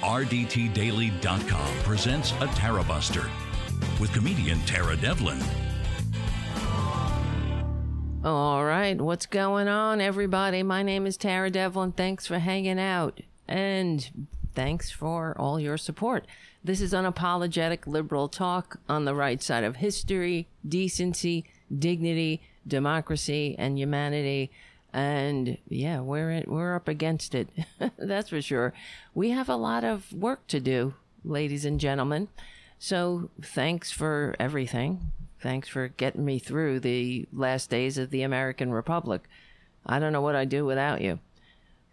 RDTDaily.com presents a Tara Buster with comedian Tara Devlin. All right, what's going on, everybody? My name is Tara Devlin. Thanks for hanging out, and thanks for all your support. This is unapologetic liberal talk on the right side of history, decency, dignity, democracy, and humanity. And yeah, we're we're up against it. That's for sure. We have a lot of work to do, ladies and gentlemen. So thanks for everything. Thanks for getting me through the last days of the American Republic. I don't know what I'd do without you.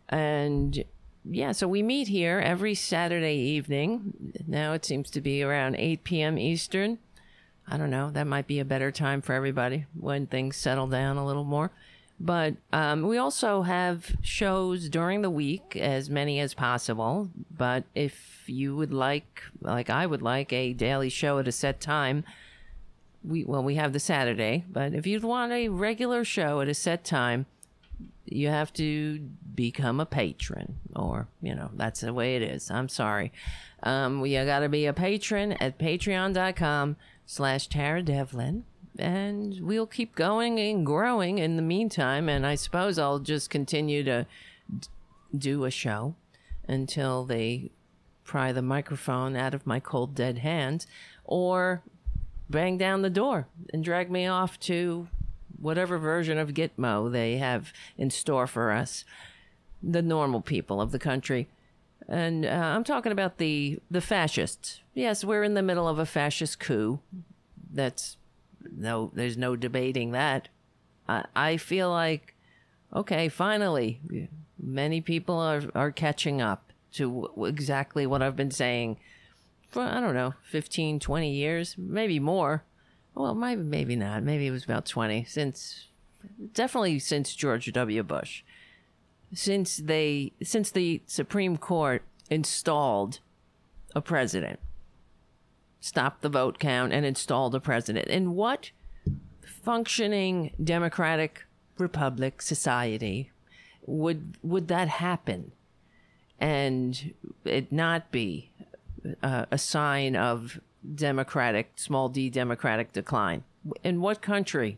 And yeah, so we meet here every Saturday evening. Now it seems to be around 8 p.m. Eastern. I don't know. That might be a better time for everybody when things settle down a little more. But um, we also have shows during the week, as many as possible. But if you would like, like I would like, a daily show at a set time, we well we have the Saturday. But if you want a regular show at a set time, you have to become a patron, or you know that's the way it is. I'm sorry. Um, we got to be a patron at Patreon.com/slash Tara Devlin and we'll keep going and growing in the meantime. And I suppose I'll just continue to d- do a show until they pry the microphone out of my cold, dead hands or bang down the door and drag me off to whatever version of Gitmo they have in store for us, the normal people of the country. And uh, I'm talking about the the fascists. Yes, we're in the middle of a fascist coup that's no, there's no debating that. I, I feel like, okay, finally, many people are, are catching up to exactly what I've been saying for, I don't know, 15, 20 years, maybe more. Well, maybe, maybe not. Maybe it was about 20 since, definitely since George W. Bush. Since they, since the Supreme Court installed a president stopped the vote count, and install a president. In what functioning democratic republic society would would that happen, and it not be uh, a sign of democratic small d democratic decline? In what country?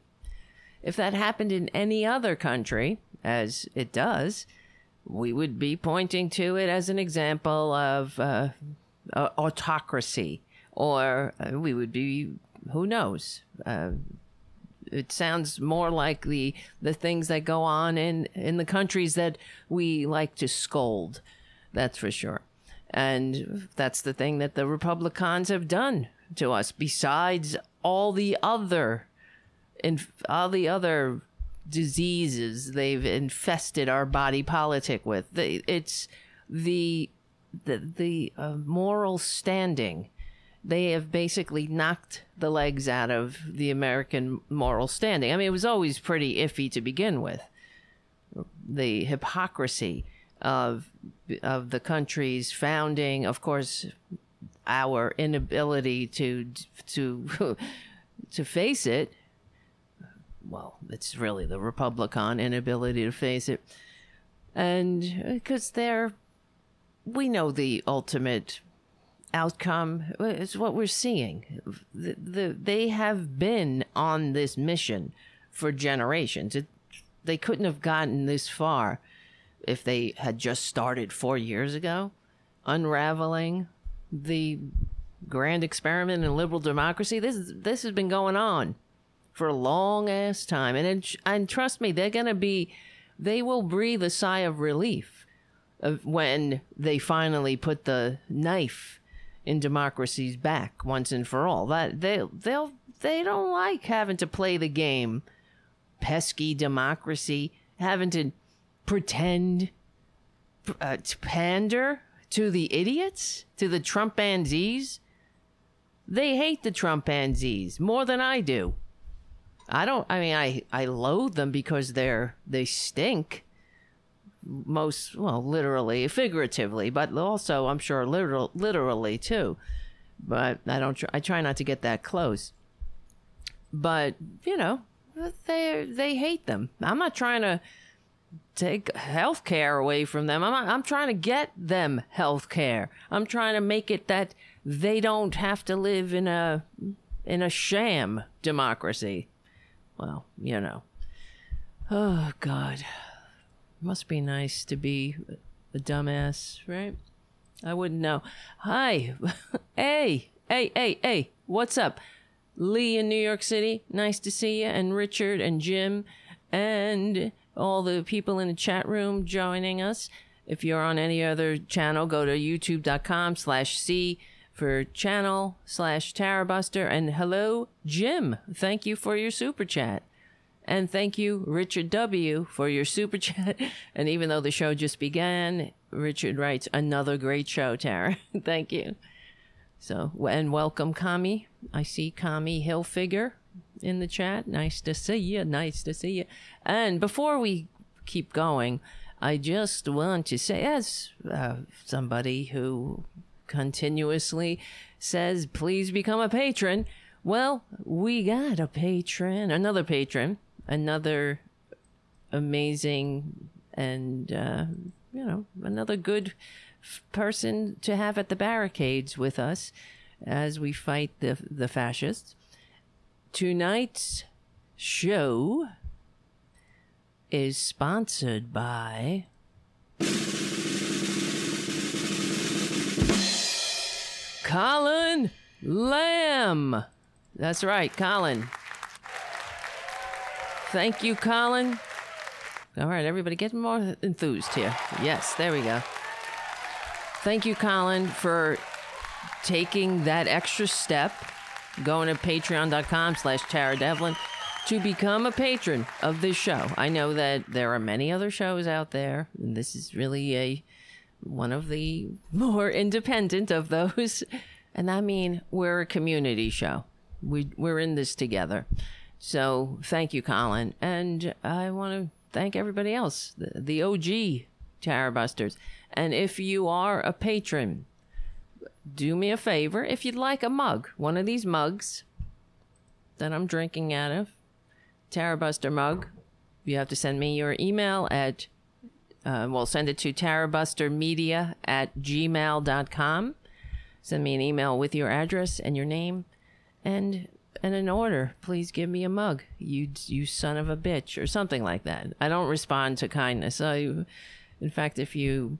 If that happened in any other country, as it does, we would be pointing to it as an example of uh, autocracy or uh, we would be who knows? Uh, it sounds more like the the things that go on in in the countries that we like to scold that's for sure. And that's the thing that the republicans have done to us besides all the other and all the other diseases they've infested our body politic with. It's the the the uh, moral standing they have basically knocked the legs out of the American moral standing. I mean, it was always pretty iffy to begin with. The hypocrisy of of the country's founding, of course, our inability to to to face it. Well, it's really the Republican inability to face it, and because they're, we know the ultimate outcome is what we're seeing. The, the, they have been on this mission for generations. It, they couldn't have gotten this far if they had just started four years ago, unraveling the grand experiment in liberal democracy. This this has been going on for a long ass time, and it, and trust me, they're gonna be, they will breathe a sigh of relief when they finally put the knife in democracy's back once and for all. That they they'll they don't like having to play the game. Pesky democracy, having to pretend uh, to pander to the idiots, to the Trumpanzees. They hate the Trumpanzees more than I do. I don't. I mean, I I loathe them because they're they stink most well literally figuratively but also i'm sure literal, literally too but i don't i try not to get that close but you know they they hate them i'm not trying to take health care away from them. I'm, I'm trying to get them health care. I'm trying to make it that they don't have to live in a in a sham democracy. Well, you know. Oh God. Must be nice to be a dumbass, right? I wouldn't know. Hi. hey. Hey, hey, hey. What's up? Lee in New York City. Nice to see you. And Richard and Jim and all the people in the chat room joining us. If you're on any other channel, go to youtube.com slash C for channel slash Tarabuster. And hello, Jim. Thank you for your super chat. And thank you, Richard W., for your super chat. And even though the show just began, Richard writes, another great show, Tara. thank you. So, and welcome, Kami. I see Kami Hillfigure in the chat. Nice to see you. Nice to see you. And before we keep going, I just want to say, as uh, somebody who continuously says, please become a patron, well, we got a patron, another patron, another amazing and, uh, you know, another good f- person to have at the barricades with us as we fight the the fascists tonight's show is sponsored by Colin Lamb. That's right, Colin. Thank you, Colin. All right, everybody, get more enthused here. Yes, there we go. Thank you, Colin, for taking that extra step going to patreon.com slash Tara Devlin to become a patron of this show. I know that there are many other shows out there, and this is really a one of the more independent of those. And I mean, we're a community show. We we're in this together. So thank you, Colin, and I want to thank everybody else, the, the OG Tara Busters. And if you are a patron, do me a favor if you'd like a mug, one of these mugs that I'm drinking out of, Tarabuster mug. You have to send me your email at, uh, well, send it to tarabustermedia at gmail.com. Send me an email with your address and your name and and an order. Please give me a mug. You you son of a bitch or something like that. I don't respond to kindness. I, in fact, if you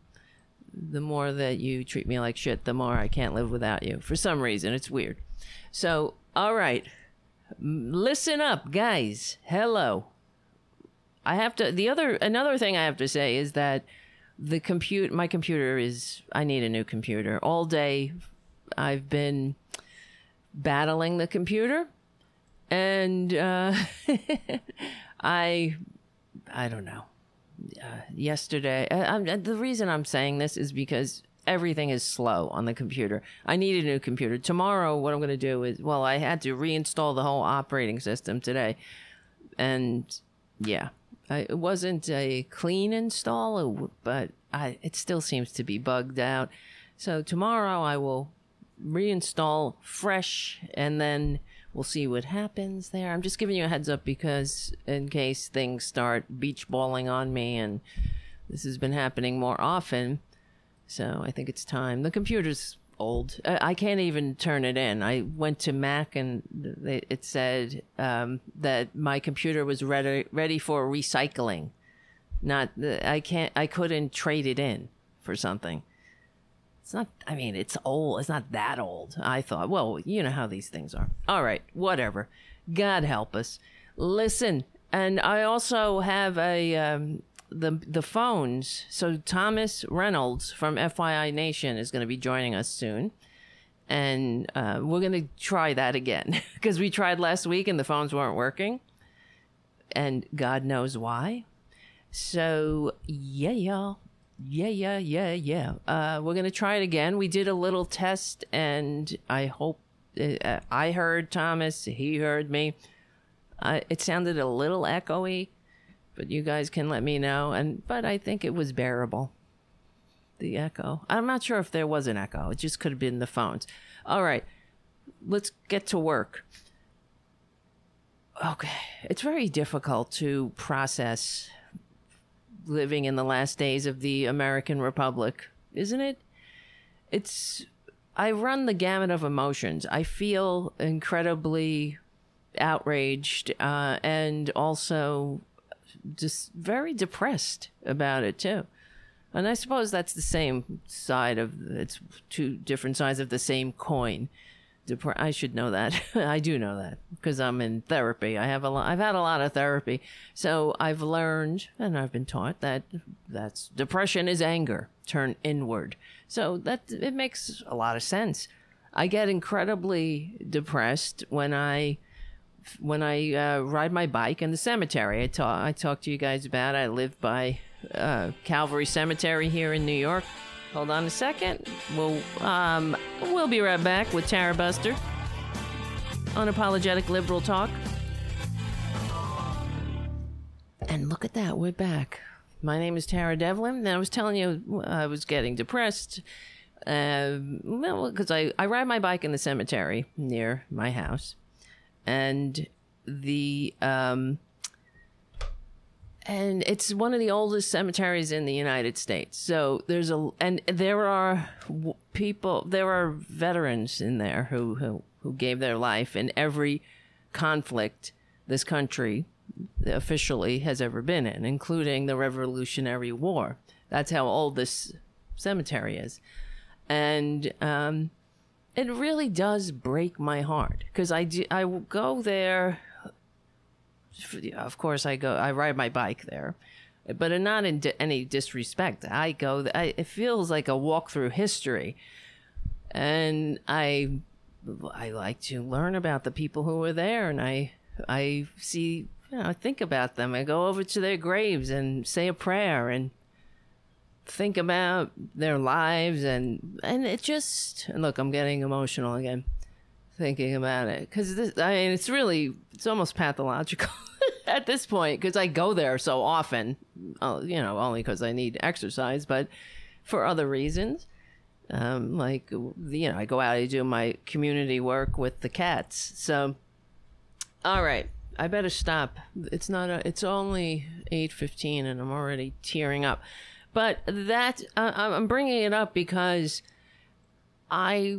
the more that you treat me like shit, the more I can't live without you. For some reason, it's weird. So, all right. Listen up, guys. Hello. I have to the other another thing I have to say is that the compute my computer is I need a new computer. All day I've been battling the computer and uh I I don't know uh, yesterday. Uh, the reason I'm saying this is because everything is slow on the computer. I need a new computer. Tomorrow, what I'm going to do is, well, I had to reinstall the whole operating system today. And yeah, I, it wasn't a clean install, but I, it still seems to be bugged out. So tomorrow I will reinstall fresh and then we'll see what happens there. I'm just giving you a heads up because in case things start beach balling on me and this has been happening more often. So I think it's time. The computer's old. I can't even turn it in. I went to Mac and it said um, that my computer was ready ready for recycling. Not I can't I couldn't trade it in for something. It's not, I mean, it's old. It's not that old. I thought, well, you know how these things are. All right, whatever. God help us. Listen, and I also have a, um, the, the phones. So Thomas Reynolds from FYI Nation is going to be joining us soon. And uh, we're going to try that again because we tried last week and the phones weren't working. And God knows why. So, yeah, y'all yeah, yeah, yeah, yeah. Uh, we're gonna try it again. We did a little test, and I hope uh, I heard Thomas. He heard me. Uh, it sounded a little echoey, but you guys can let me know. And but I think it was bearable. The echo. I'm not sure if there was an echo. It just could have been the phones. All right, let's get to work. Okay, it's very difficult to process living in the last days of the American Republic, isn't it? It's I run the gamut of emotions. I feel incredibly outraged uh, and also just very depressed about it too. And I suppose that's the same side of it's two different sides of the same coin. I should know that. I do know that because I'm in therapy. I have a lot. I've had a lot of therapy, so I've learned and I've been taught that that's depression is anger turned inward. So that it makes a lot of sense. I get incredibly depressed when I when I uh, ride my bike in the cemetery. I talk I talked to you guys about. I live by uh, Calvary Cemetery here in New York. Hold on a second. We'll um, we'll be right back with Tara Buster. Unapologetic liberal talk. And look at that, we're back. My name is Tara Devlin, and I was telling you I was getting depressed. Uh, well, because I, I ride my bike in the cemetery near my house, and the um, and it's one of the oldest cemeteries in the United States. So there's a and there are people, there are veterans in there who who who gave their life in every conflict this country officially has ever been in, including the Revolutionary War. That's how old this cemetery is, and um, it really does break my heart because I do, I go there of course I go I ride my bike there but not in di- any disrespect. I go I, it feels like a walk through history. And I I like to learn about the people who were there and I I see you know I think about them. I go over to their graves and say a prayer and think about their lives and and it just and look I'm getting emotional again thinking about it because I mean it's really it's almost pathological at this point because I go there so often. Uh, you know, only because I need exercise, but for other reasons. Um, like you know, I go out, I do my community work with the cats. So, all right, I better stop. It's not a. It's only eight fifteen, and I'm already tearing up. But that uh, I'm bringing it up because I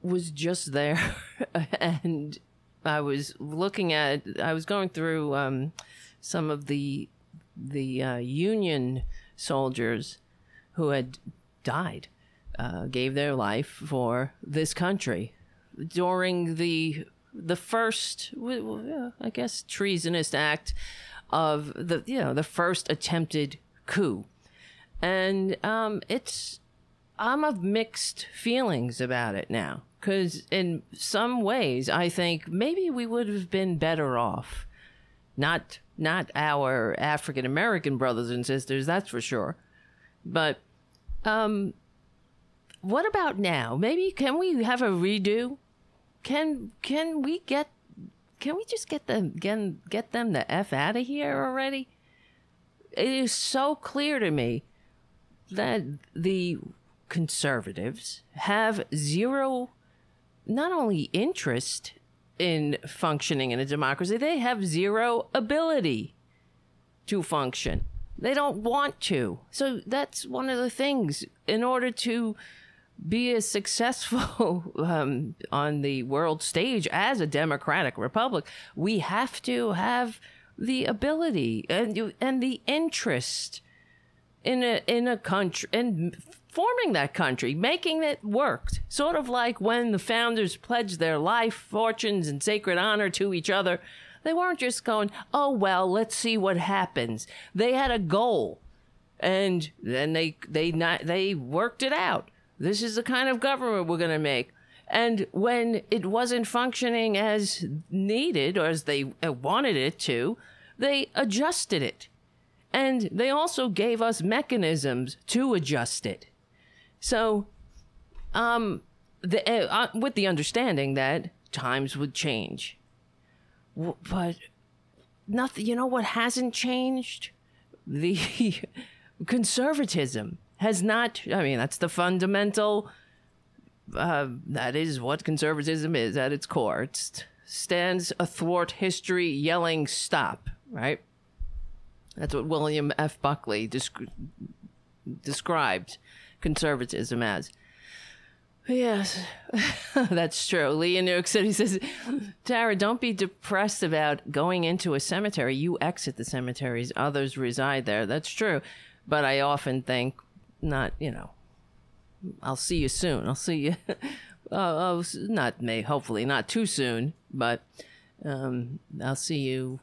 was just there and I was looking at I was going through um, some of the the uh, Union soldiers who had died, uh, gave their life for this country during the the first, I guess, treasonous act of the you know the first attempted coup, and um, it's I'm of mixed feelings about it now because in some ways I think maybe we would have been better off. Not not our African American brothers and sisters, that's for sure. But um what about now? Maybe can we have a redo? Can can we get can we just get them get, get them the F out of here already? It is so clear to me that the conservatives have zero not only interest in functioning in a democracy, they have zero ability to function. They don't want to. So that's one of the things. In order to be as successful um, on the world stage as a democratic republic, we have to have the ability and and the interest in a in a country and forming that country, making it work. Sort of like when the founders pledged their life, fortunes, and sacred honor to each other. They weren't just going, oh, well, let's see what happens. They had a goal. And then they, they, not, they worked it out. This is the kind of government we're going to make. And when it wasn't functioning as needed or as they uh, wanted it to, they adjusted it. And they also gave us mechanisms to adjust it. So, um, the, uh, uh, with the understanding that times would change, but nothing. You know what hasn't changed? The conservatism has not. I mean, that's the fundamental. Uh, that is what conservatism is at its core. It stands athwart history, yelling "Stop!" Right? That's what William F. Buckley desc- described conservatism as. Yes, that's true. Lee in New York City says, Tara, don't be depressed about going into a cemetery. You exit the cemeteries, others reside there. That's true. But I often think, not, you know, I'll see you soon. I'll see you. oh, not may, hopefully not too soon, but um, I'll see you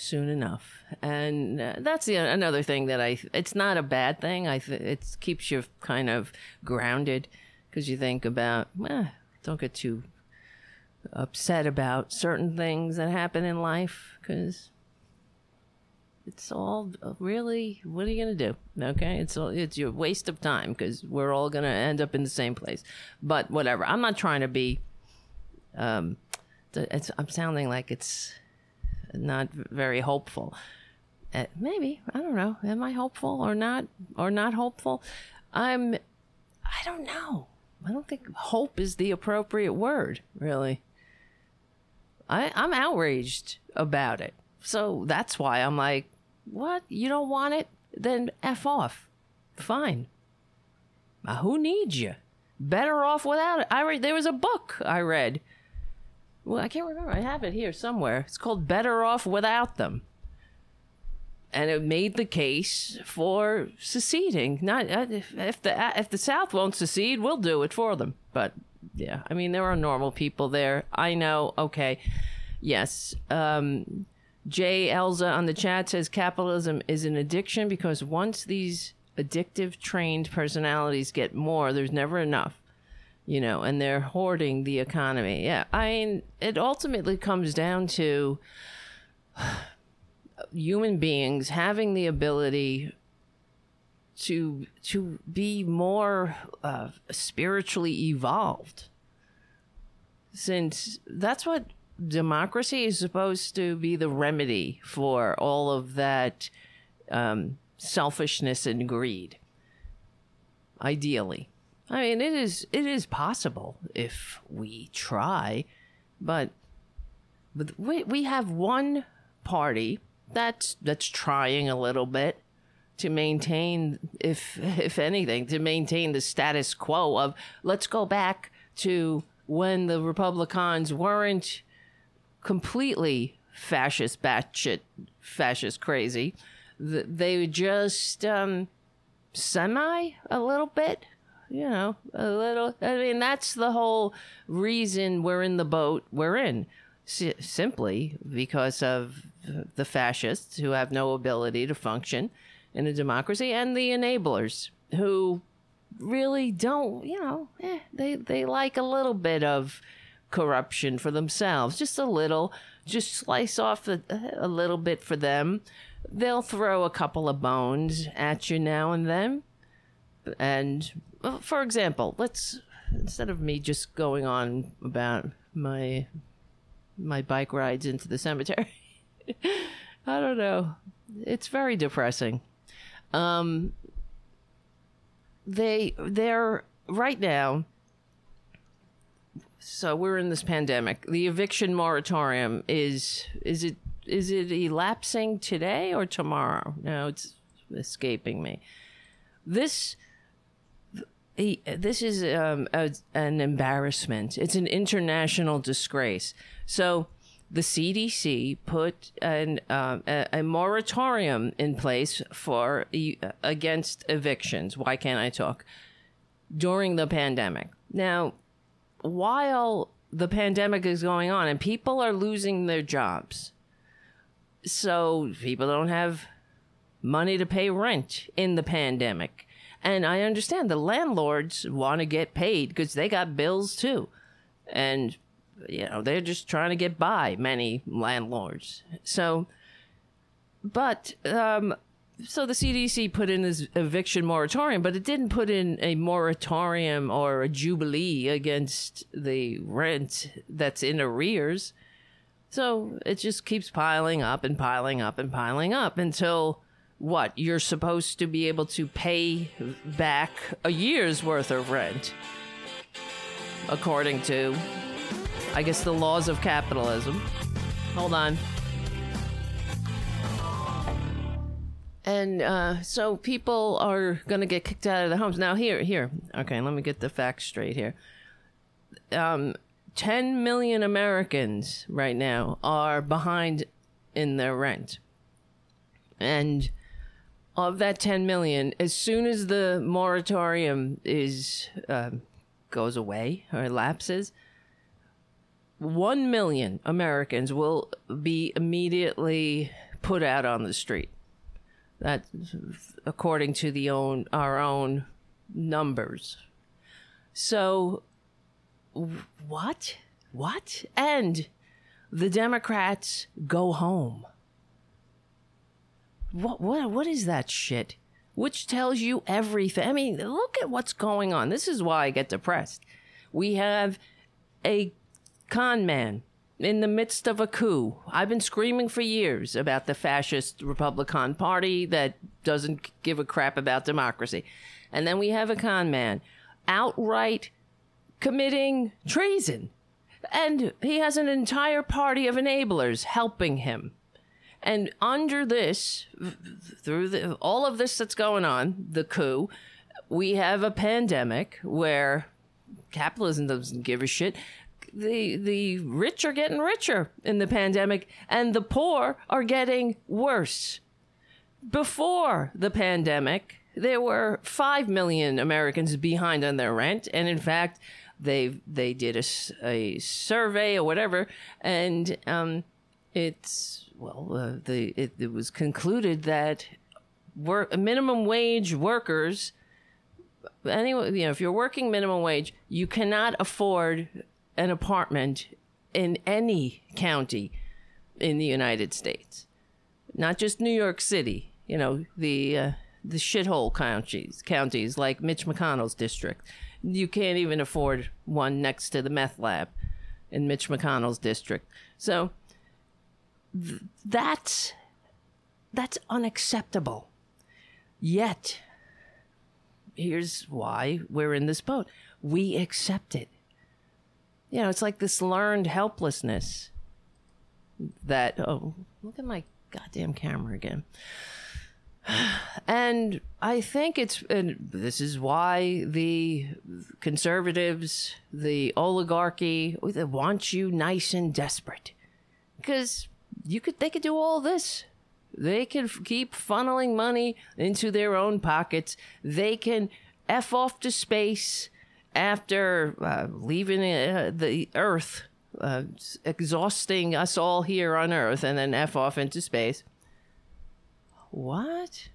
soon enough. And uh, that's the, another thing that I, it's not a bad thing. I, th- it keeps you kind of grounded because you think about, don't get too upset about certain things that happen in life because it's all really what are you going to do okay it's all, it's your waste of time because we're all going to end up in the same place but whatever i'm not trying to be um i'm sounding like it's not very hopeful uh, maybe i don't know am i hopeful or not or not hopeful i'm i don't know I don't think hope is the appropriate word, really. I, I'm outraged about it. So that's why I'm like, what? You don't want it? Then F off. Fine. Uh, who needs you? Better off without it. I read, there was a book I read. Well, I can't remember. I have it here somewhere. It's called Better Off Without Them and it made the case for seceding. Not uh, if the if the South won't secede, we'll do it for them. But yeah, I mean there are normal people there. I know. Okay, yes. Um, Jay Elza on the chat says capitalism is an addiction because once these addictive trained personalities get more, there's never enough. You know, and they're hoarding the economy. Yeah, I mean, it ultimately comes down to human beings having the ability to to be more uh, spiritually evolved since that's what democracy is supposed to be the remedy for all of that um, selfishness and greed ideally i mean it is it is possible if we try but but we, we have one party that's that's trying a little bit to maintain if if anything to maintain the status quo of let's go back to when the republicans weren't completely fascist batshit fascist crazy. They just um semi a little bit you know a little i mean that's the whole reason we're in the boat we're in S- simply because of the fascists who have no ability to function in a democracy and the enablers who really don't, you know, eh, they, they like a little bit of corruption for themselves, just a little, just slice off a, a little bit for them. They'll throw a couple of bones at you now and then. And for example, let's instead of me just going on about my my bike rides into the cemetery. I don't know. It's very depressing. Um, they they're right now. So we're in this pandemic. The eviction moratorium is is it is it elapsing today or tomorrow? No, it's escaping me. This this is um, a, an embarrassment. It's an international disgrace. So the CDC put an, um, a, a, moratorium in place for against evictions. Why can't I talk? During the pandemic. Now, while the pandemic is going on and people are losing their jobs, so people don't have money to pay rent in the pandemic. And I understand the landlords want to get paid because they got bills too. And you know, they're just trying to get by, many landlords. So, but, um, so the CDC put in this eviction moratorium, but it didn't put in a moratorium or a jubilee against the rent that's in arrears. So it just keeps piling up and piling up and piling up until what? You're supposed to be able to pay back a year's worth of rent, according to I guess the laws of capitalism. Hold on. and uh, so people are going to get kicked out of their homes. Now, here, here. Okay, let me get the facts straight here. Um, 10 million Americans right now are behind in their rent. And of that 10 million, as soon as the moratorium is uh, goes away or lapses, 1 million Americans will be immediately put out on the street. That according to the own our own numbers. So what? What? And the Democrats go home. What what what is that shit? Which tells you everything. I mean, look at what's going on. This is why I get depressed. We have a con man in the midst of a coup. I've been screaming for years about the fascist Republican Party that doesn't give a crap about democracy. And then we have a con man outright committing treason. And he has an entire party of enablers helping him. And under this, through the, all of this that's going on, the coup, we have a pandemic where capitalism doesn't give a shit. The the rich are getting richer in the pandemic, and the poor are getting worse. Before the pandemic, there were five million Americans behind on their rent, and in fact, they they did a, a survey or whatever, and um, it's well, uh, the it, it was concluded that work minimum wage workers anyway, you know, if you're working minimum wage, you cannot afford an apartment in any county in the United States, not just New York City. You know, the uh, the shithole counties, counties like Mitch McConnell's district. You can't even afford one next to the meth lab in Mitch McConnell's district. So th- that's that's unacceptable. Yet here's why we're in this boat. We accept it. You know, it's like this learned helplessness that, oh, look at my goddamn camera again. And I think it's, and this is why the conservatives, the oligarchy, they want you nice and desperate. Because you could, they could do all this they can f- keep funneling money into their own pockets. They can F off to space after uh, leaving uh, the Earth, uh, exhausting us all here on Earth, and then F off into space. What?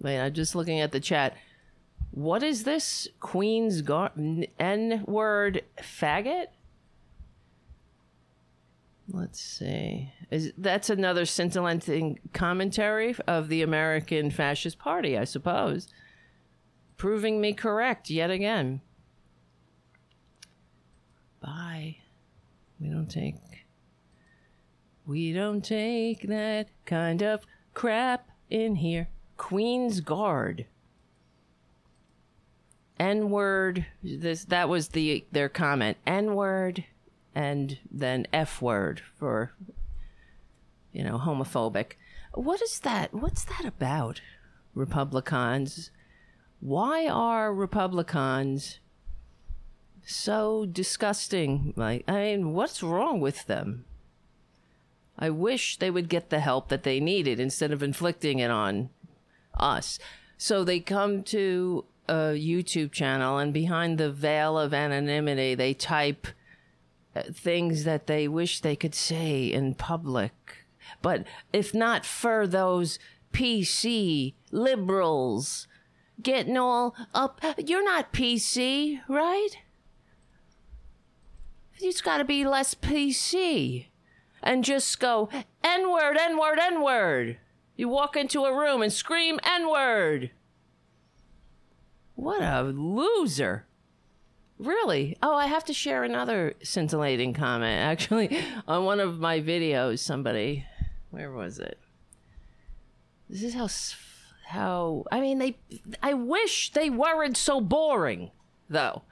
Wait, I'm just looking at the chat. What is this? Queen's Gar- N word faggot? Let's see. Is that's another scintillating commentary of the American Fascist Party, I suppose. Proving me correct yet again. Bye. We don't take we don't take that kind of crap in here. Queen's Guard. N word. This that was the their comment. N word and then F word for, you know, homophobic. What is that? What's that about? Republicans. Why are Republicans so disgusting? Like, I mean, what's wrong with them? I wish they would get the help that they needed instead of inflicting it on us. So they come to a YouTube channel and behind the veil of anonymity, they type Uh, things that they wish they could say in public. But if not for those PC liberals getting all up, you're not PC, right? It's got to be less PC. And just go, N word, N word, N word. You walk into a room and scream N word. What a loser. Really? Oh, I have to share another scintillating comment. Actually, on one of my videos, somebody, where was it? This is how, how, I mean, they, I wish they weren't so boring, though.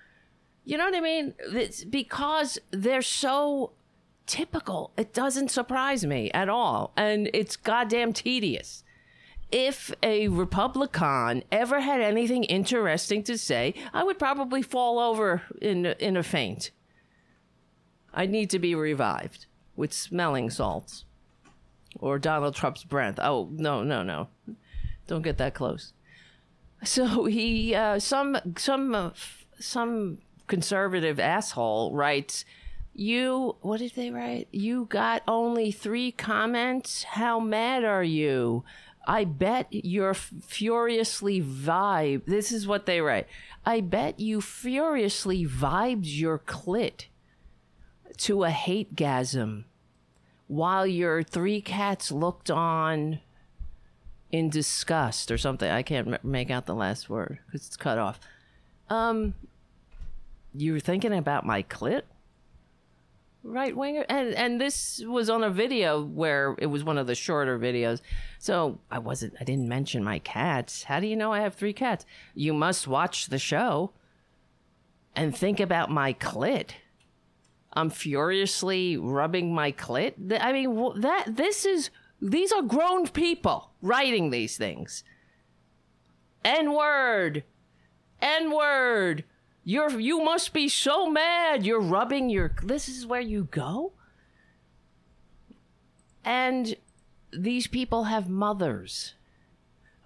You know what I mean? It's because they're so typical. It doesn't surprise me at all. And it's goddamn tedious. If a Republican ever had anything interesting to say, I would probably fall over in in a faint. I need to be revived with smelling salts or Donald Trump's breath. Oh no, no, no! Don't get that close. So he, uh, some, some, uh, some conservative asshole writes, "You, what did they write? You got only three comments. How mad are you?" I bet you're furiously vibe. This is what they write. I bet you furiously vibed your clit to a hate gasm while your three cats looked on in disgust or something. I can't make out the last word because it's cut off. Um, you were thinking about my clit? Right winger. And and this was on a video where it was one of the shorter videos. So i wasn't i didn't mention my cats. How do you know i have three cats? You must watch the show and think about my clit. I'm furiously rubbing my clit. I mean that this is these are grown people writing these things. N word n word you're you must be so mad. You're rubbing your this is where you go? And these people have mothers.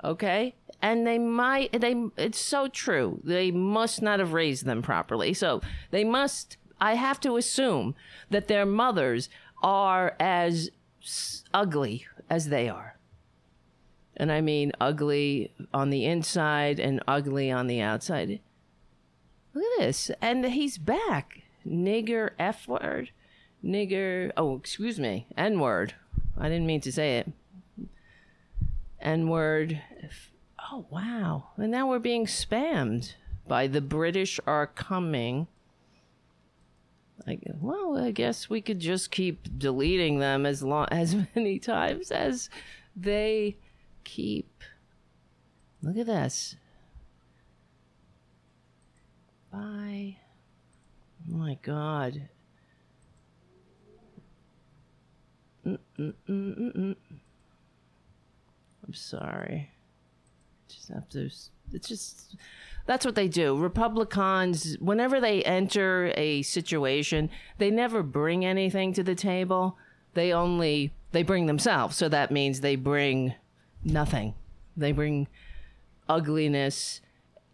Okay? And they might they it's so true. They must not have raised them properly. So they must I have to assume that their mothers are as ugly as they are. And I mean ugly on the inside and ugly on the outside. Look at this. And he's back. Nigger F word. Nigger. Oh, excuse me. N word. I didn't mean to say it. N word. Oh, wow. And now we're being spammed by the British are coming. Like, well, I guess we could just keep deleting them as long as many times as they keep. Look at this. Bye. Oh my God. I'm sorry. Just have to. It's just. That's what they do. Republicans, whenever they enter a situation, they never bring anything to the table. They only they bring themselves. So that means they bring nothing. They bring ugliness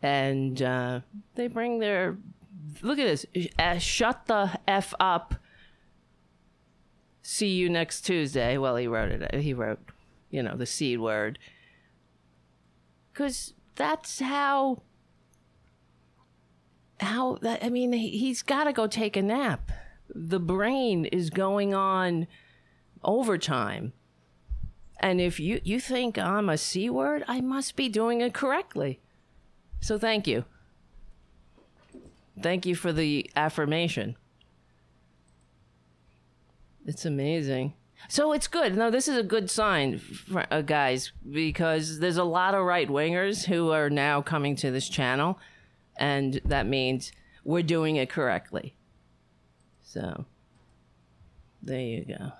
and uh, they bring their look at this uh, shut the f up. See you next tuesday. Well he wrote it he wrote you know the c word. Because that's how how that i mean he's got to go take a nap. The brain is going on overtime. And if you you think i'm a c word i must be doing it correctly so thank you. Thank you for the affirmation. It's amazing. So it's good. No, this is a good sign, for, uh, guys, because there's a lot of right wingers who are now coming to this channel, and that means we're doing it correctly. So there you go.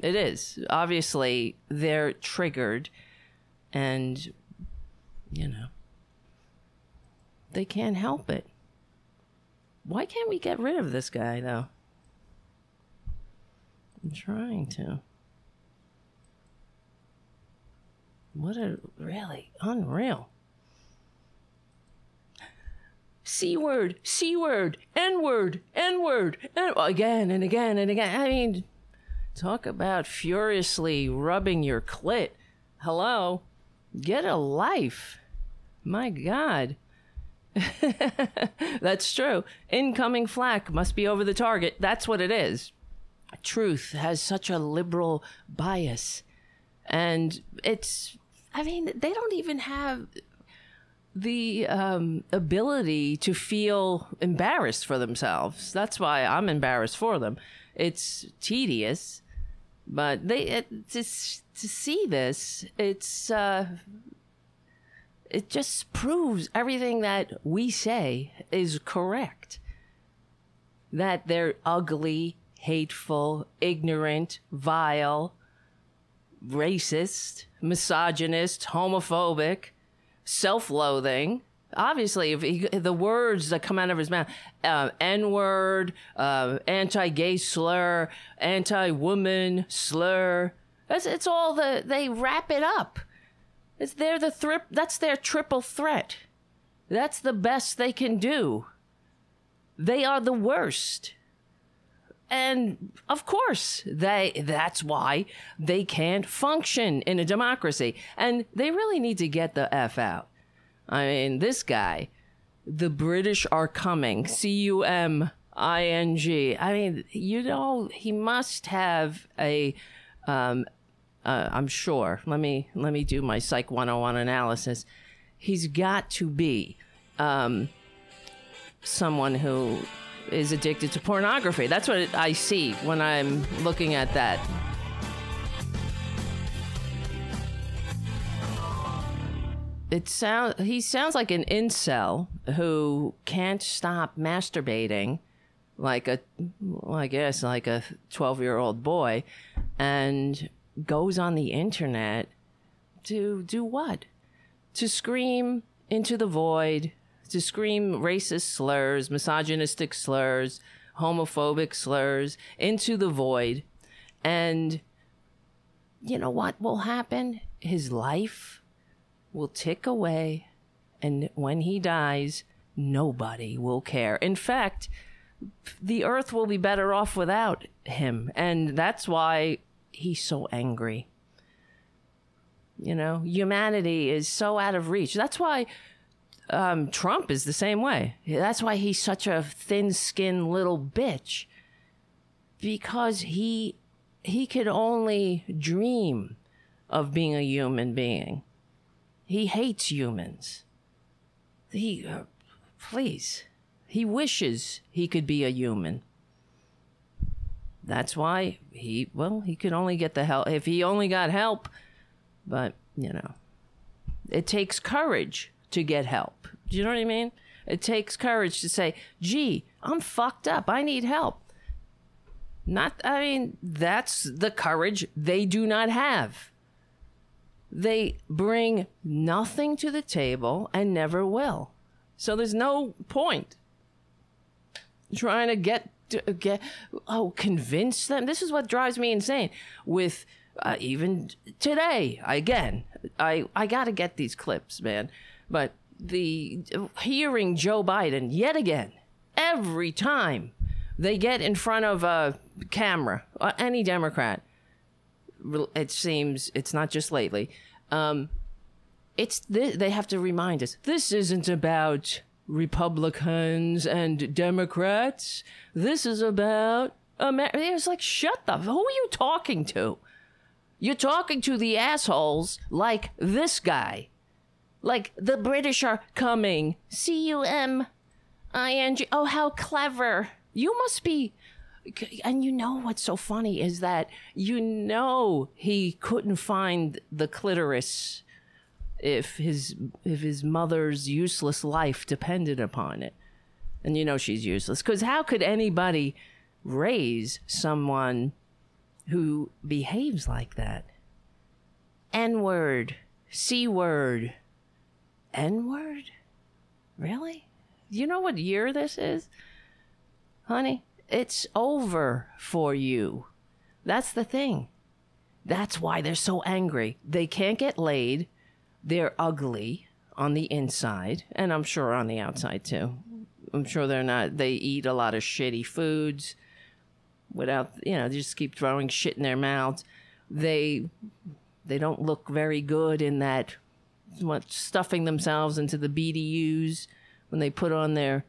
It is. Obviously, they're triggered, and, you know. They can't help it. Why can't we get rid of this guy, though? I'm trying to. What a really unreal. C word, C word, N word, N word, and again and again and again. I mean, talk about furiously rubbing your clit. Hello? Get a life. My God. That's true. Incoming flak must be over the target. That's what it is. Truth has such a liberal bias. And it's, I mean, they don't even have the um, ability to feel embarrassed for themselves. That's why I'm embarrassed for them. It's tedious, but they it, to to see this, it's uh, it just proves everything that we say is correct. That they're ugly, hateful, ignorant, vile, racist, misogynist, homophobic, self-loathing. Obviously, if he, the words that come out of his mouth, uh, N-word, uh, anti-gay slur, anti-woman slur, that's, it's all the they wrap it up. It's they're the thrip. That's their triple threat. That's the best they can do. They are the worst. And of course, they that's why they can't function in a democracy. And they really need to get the F out. I mean, this guy, the British are coming. C U M I N G. I mean, you know, he must have a um, uh, I'm sure. Let me let me do my Psych 101 analysis. He's got to be um, someone who is addicted to pornography. That's what I see when I'm looking at that. It sounds he sounds like an incel who can't stop masturbating like a well, I guess like a 12 year old boy and goes on the internet to do what? To scream into the void, to scream racist slurs, misogynistic slurs, homophobic slurs into the void. And you know what will happen? His life will tick away. And when he dies, nobody will care. In fact, the earth will be better off without him. And that's why he's so angry. You know, humanity is so out of reach. That's why um, Trump is the same way. That's why he's such a thin-skinned little bitch because he he could only dream of being a human being. He hates humans. He uh, please. He wishes he could be a human. That's why he well, he could only get the help if he only got help. But, you know, it takes courage to get help. Do you know what I mean? It takes courage to say, gee, I'm fucked up. I need help. Not, I mean, that's the courage they do not have. They bring nothing to the table and never will. So there's no point trying to get get oh convince them. This is what drives me insane. With uh, even today, again, I I got to get these clips, man. But the hearing Joe Biden yet again, every time they get in front of a camera, uh, any Democrat, it seems it's not just lately. Um, it's th- they have to remind us this isn't about Republicans and Democrats. This is about America. It was like, shut the. Who are you talking to? You're talking to the assholes like this guy. Like the British are coming. C U M I N G. Oh, how clever. You must be. And you know what's so funny is that you know he couldn't find the clitoris if his if his mother's useless life depended upon it. And you know she's useless cuz how could anybody raise someone who behaves like that? N-word, C-word, N-word? Really? You know what year this is? Honey, it's over for you. That's the thing. That's why they're so angry. They can't get laid they're ugly on the inside, and I'm sure on the outside too. I'm sure they're not. They eat a lot of shitty foods without, you know, they just keep throwing shit in their mouths. They they don't look very good in that much stuffing themselves into the BDUs when they put on their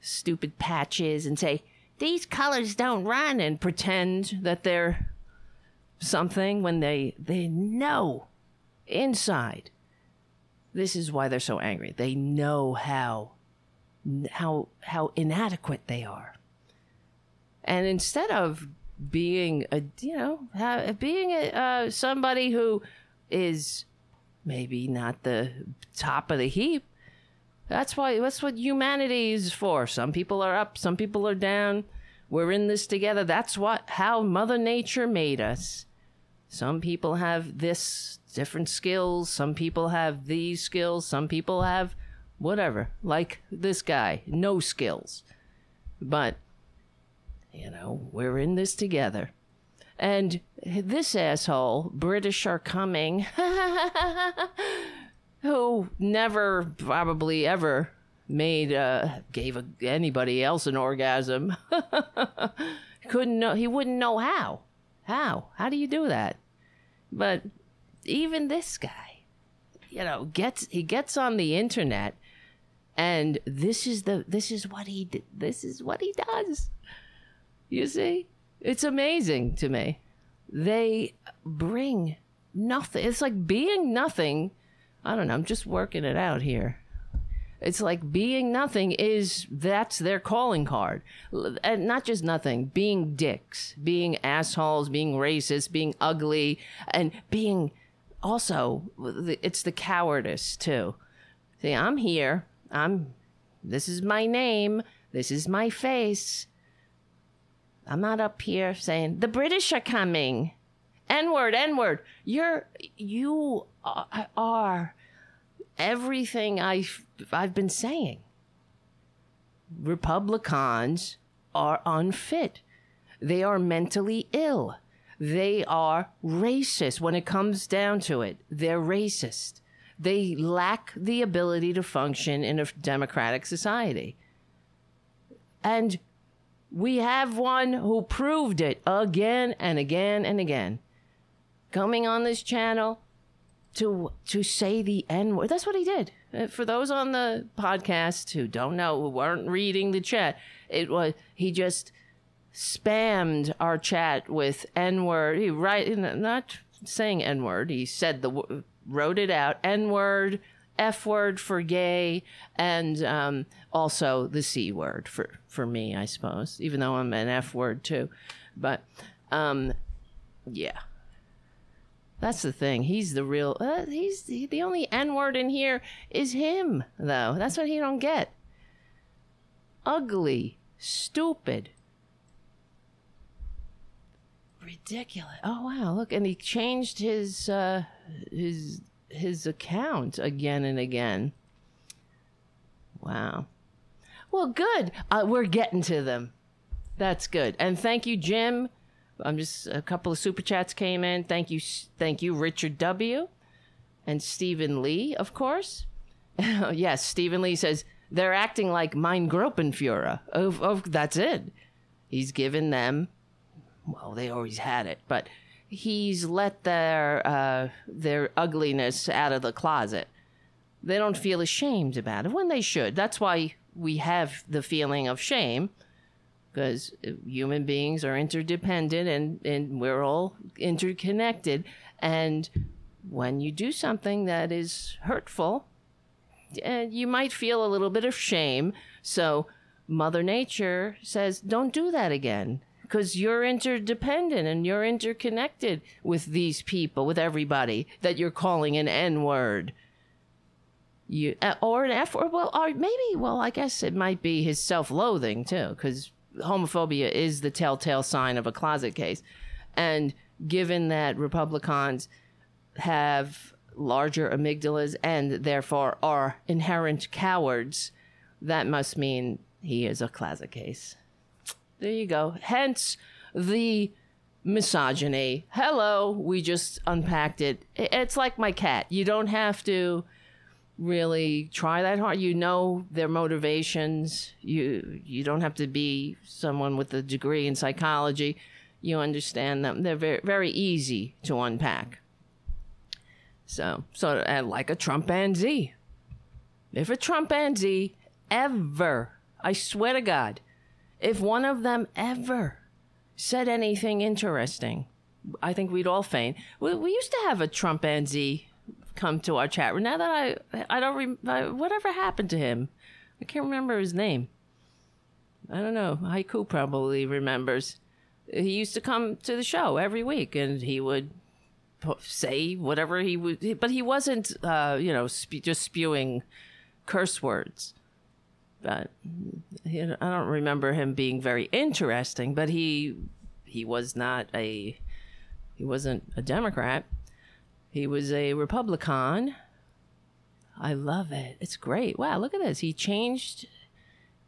stupid patches and say these colors don't run and pretend that they're something when they they know inside this is why they're so angry. They know how how how inadequate they are. And instead of being a you know being a, uh, somebody who is maybe not the top of the heap, that's why that's what humanity is for. Some people are up, some people are down. We're in this together. That's what how Mother Nature made us Some people have this different skills. Some people have these skills. Some people have whatever. Like this guy, no skills. But, you know, we're in this together. And this asshole, British are coming, who never, probably ever made, uh, gave a, anybody else an orgasm. Couldn't know, he wouldn't know how. How? How do you do that? But even this guy, you know, gets, he gets on the internet and this is the, this is what he, this is what he does. You see? It's amazing to me. They bring nothing. It's like being nothing. I don't know. I'm just working it out here. It's like being nothing is that's their calling card. And not just nothing, being dicks, being assholes, being racist, being ugly, and being also, it's the cowardice too. See, I'm here. I'm, this is my name. This is my face. I'm not up here saying the British are coming. N word, N word. You're you are everything I've I've been saying. Republicans are unfit. They are mentally ill. They are racist when it comes down to it. They're racist. They lack the ability to function in a democratic society. And we have one who proved it again and again and again. Coming on this channel to to say the N word. That's what he did. Uh, for those on the podcast who don't know, who weren't reading the chat, it was he just spammed our chat with N word. He right not saying N word. He said the wrote it out N word F word for gay, and um, also the C word for, for me, I suppose, even though I'm an F word too. But um, yeah. That's the thing. He's the real. Uh, he's the, the only N word in here is him, though. That's what he don't get. Ugly, stupid, ridiculous. Oh wow! Look, and he changed his uh, his his account again and again. Wow. Well, good. Uh, we're getting to them. That's good. And thank you, Jim. I'm just a couple of super chats came in. Thank you, thank you, Richard W. and Stephen Lee, of course. yes, Stephen Lee says they're acting like mein Gruppenführer. Of, of that's it. He's given them. Well, they always had it, but he's let their uh, their ugliness out of the closet. They don't feel ashamed about it when they should. That's why we have the feeling of shame because human beings are interdependent and, and we're all interconnected. And when you do something that is hurtful, uh, you might feel a little bit of shame. So Mother Nature says, don't do that again because you're interdependent and you're interconnected with these people, with everybody that you're calling an N word. You uh, or an F word. Well, or maybe. Well, I guess it might be his self-loathing too, because homophobia is the telltale sign of a closet case, and given that Republicans have larger amygdalas and therefore are inherent cowards, that must mean he is a closet case. There you go. Hence the misogyny. Hello, we just unpacked it. It's like my cat. You don't have to really try that hard. You know their motivations. You you don't have to be someone with a degree in psychology. You understand them. They're very very easy to unpack. So so uh, like a Trumpanzee. If a Trumpanzee ever, I swear to God, if one of them ever said anything interesting, I think we'd all faint. We, we used to have a Trumpanzee come to our chat room. Now that I, I don't, remember, whatever happened to him? I can't remember his name. I don't know. Haiku probably remembers. He used to come to the show every week, and he would say whatever he would, but he wasn't, uh, you know, spe- just spewing curse words but I don't remember him being very interesting. But he he was not a he wasn't a Democrat. He was a Republican. I love it. It's great. Wow, look at this. He changed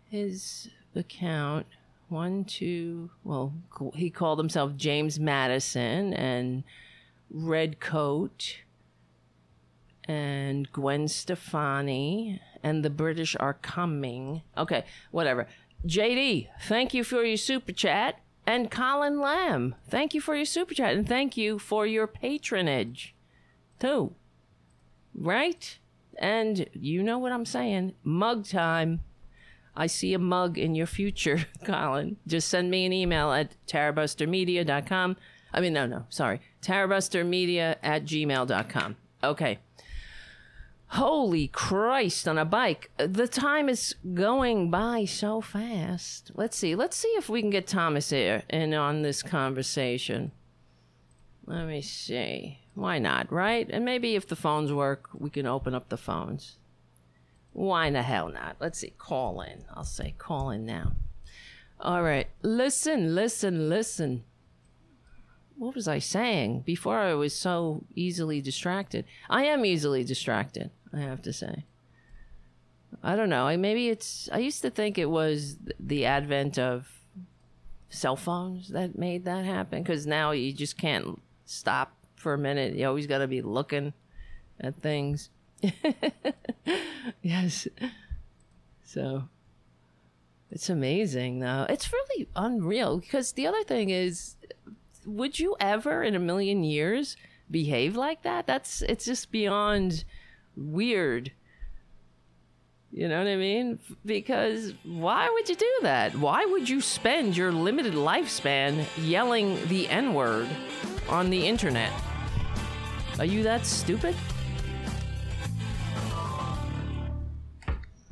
his account. One, two, well, he called himself James Madison and Red Coat and Gwen Stefani and the British are coming. Okay, whatever. JD, thank you for your super chat. And Colin Lamb, thank you for your super chat and thank you for your patronage too. Right? And you know what I'm saying. Mug time. I see a mug in your future, Colin. Just send me an email at tarabustermedia.com. I mean, no, no, sorry. tarabustermedia at gmail.com. Okay. Holy Christ on a bike. The time is going by so fast. Let's see. Let's see if we can get Thomas here in on this conversation. Let me see. Why not, right? And maybe if the phones work, we can open up the phones. Why the hell not? Let's see. Call in. I'll say call in now. All right. Listen, listen, listen. What was I saying? Before I was so easily distracted. I am easily distracted. I have to say. I don't know. I maybe it's. I used to think it was the advent of cell phones that made that happen because now you just can't stop for a minute. You always got to be looking at things. yes. So it's amazing though. It's really unreal because the other thing is would you ever in a million years behave like that? That's it's just beyond weird. You know what I mean? Because why would you do that? Why would you spend your limited lifespan yelling the N word on the internet? Are you that stupid?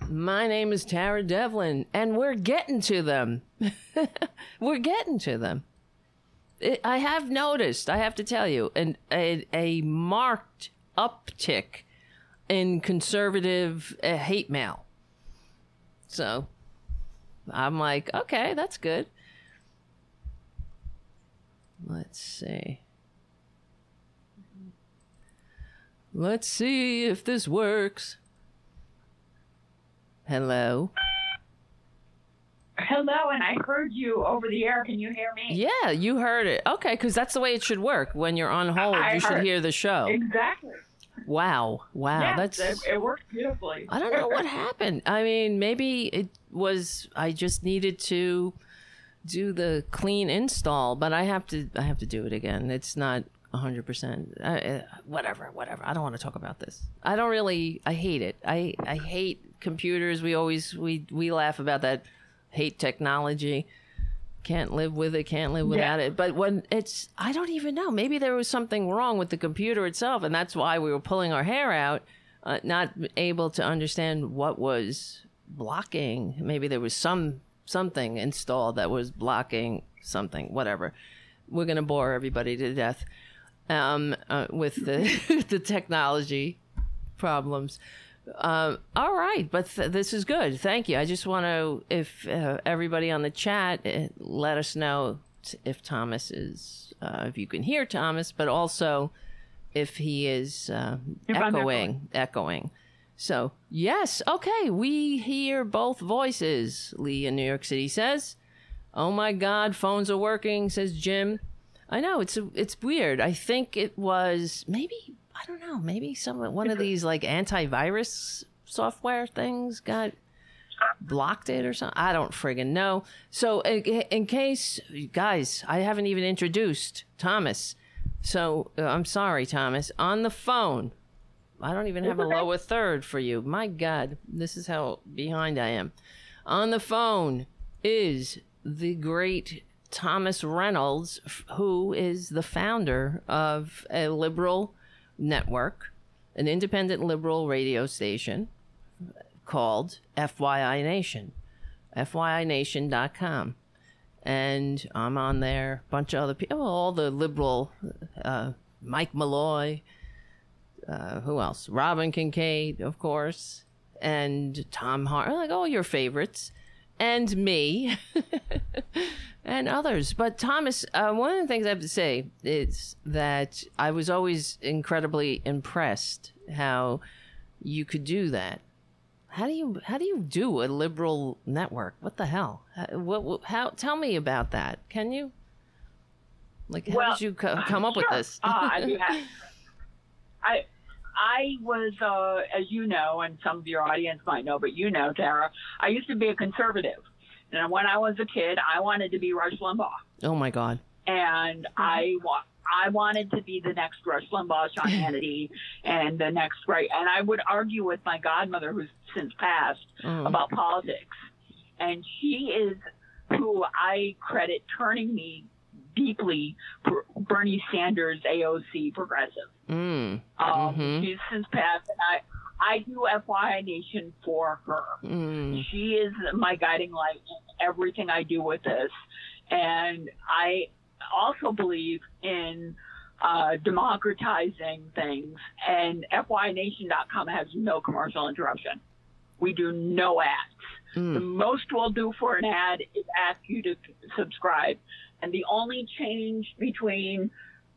My name is Tara Devlin, and we're getting to them. we're getting to them. It, I have noticed, I have to tell you, an, a, a marked uptick in conservative uh, hate mail. So I'm like, okay, that's good. Let's see. Let's see if this works. Hello. Hello, and I heard you over the air. Can you hear me? Yeah, you heard it. Okay, because that's the way it should work. When you're on hold, I you should hear the show. Exactly. Wow, wow, yes, that's it, it worked beautifully. I don't know what happened. I mean, maybe it was I just needed to do the clean install, but I have to I have to do it again. It's not 100%. Uh, whatever, whatever. I don't want to talk about this. I don't really I hate it. I I hate computers. We always we we laugh about that hate technology. Can't live with it, can't live without it. But when it's, I don't even know. Maybe there was something wrong with the computer itself, and that's why we were pulling our hair out, uh, not able to understand what was blocking. Maybe there was some something installed that was blocking something. Whatever. We're gonna bore everybody to death um, uh, with the the technology problems. Um, all right, but th- this is good. Thank you. I just want to, if uh, everybody on the chat, uh, let us know t- if Thomas is, uh, if you can hear Thomas, but also if he is uh, echoing, echoing. So yes, okay, we hear both voices. Lee in New York City says, "Oh my God, phones are working," says Jim. I know it's it's weird. I think it was maybe I don't know. Maybe some one of these like antivirus software things got blocked it or something. I don't friggin' know. So in, in case guys, I haven't even introduced Thomas. So uh, I'm sorry, Thomas. On the phone, I don't even have a lower third for you. My God, this is how behind I am. On the phone is the great Thomas Reynolds, who is the founder of a liberal network, an independent liberal radio station called FYI Nation, FYINation.com. And I'm on there, a bunch of other people, all the liberal, uh, Mike Malloy, uh, who else? Robin Kincaid, of course, and Tom Hart, like all your favorites. and me and others. But Thomas, uh, one of the things I have to say is that I was always incredibly impressed how you could do that. How do you how do you do a liberal network? What the hell? How, what, what how tell me about that? Can you? Like how Well, did you co- come up with this? Uh, I'd be happy. I I was, uh, as you know, and some of your audience might know, but you know, Tara, I used to be a conservative. And when I was a kid, I wanted to be Rush Limbaugh. oh my god. And I wa- I wanted to be the next Rush Limbaugh, Sean Hannity, and the next right. And I would argue with my godmother, who's since passed, Mm. about politics. And she is who I credit turning me deeply Bernie Sanders, AOC, progressive. Mm. Um, Mhm. She's since passed, and I, I do FYI Nation for her. Mm. She is my guiding light in everything I do with this. And I also believe in uh, democratizing things. And FYNation.com has no commercial interruption. We do no ads. Mm. The most we'll do for an ad is ask you to subscribe. And the only change between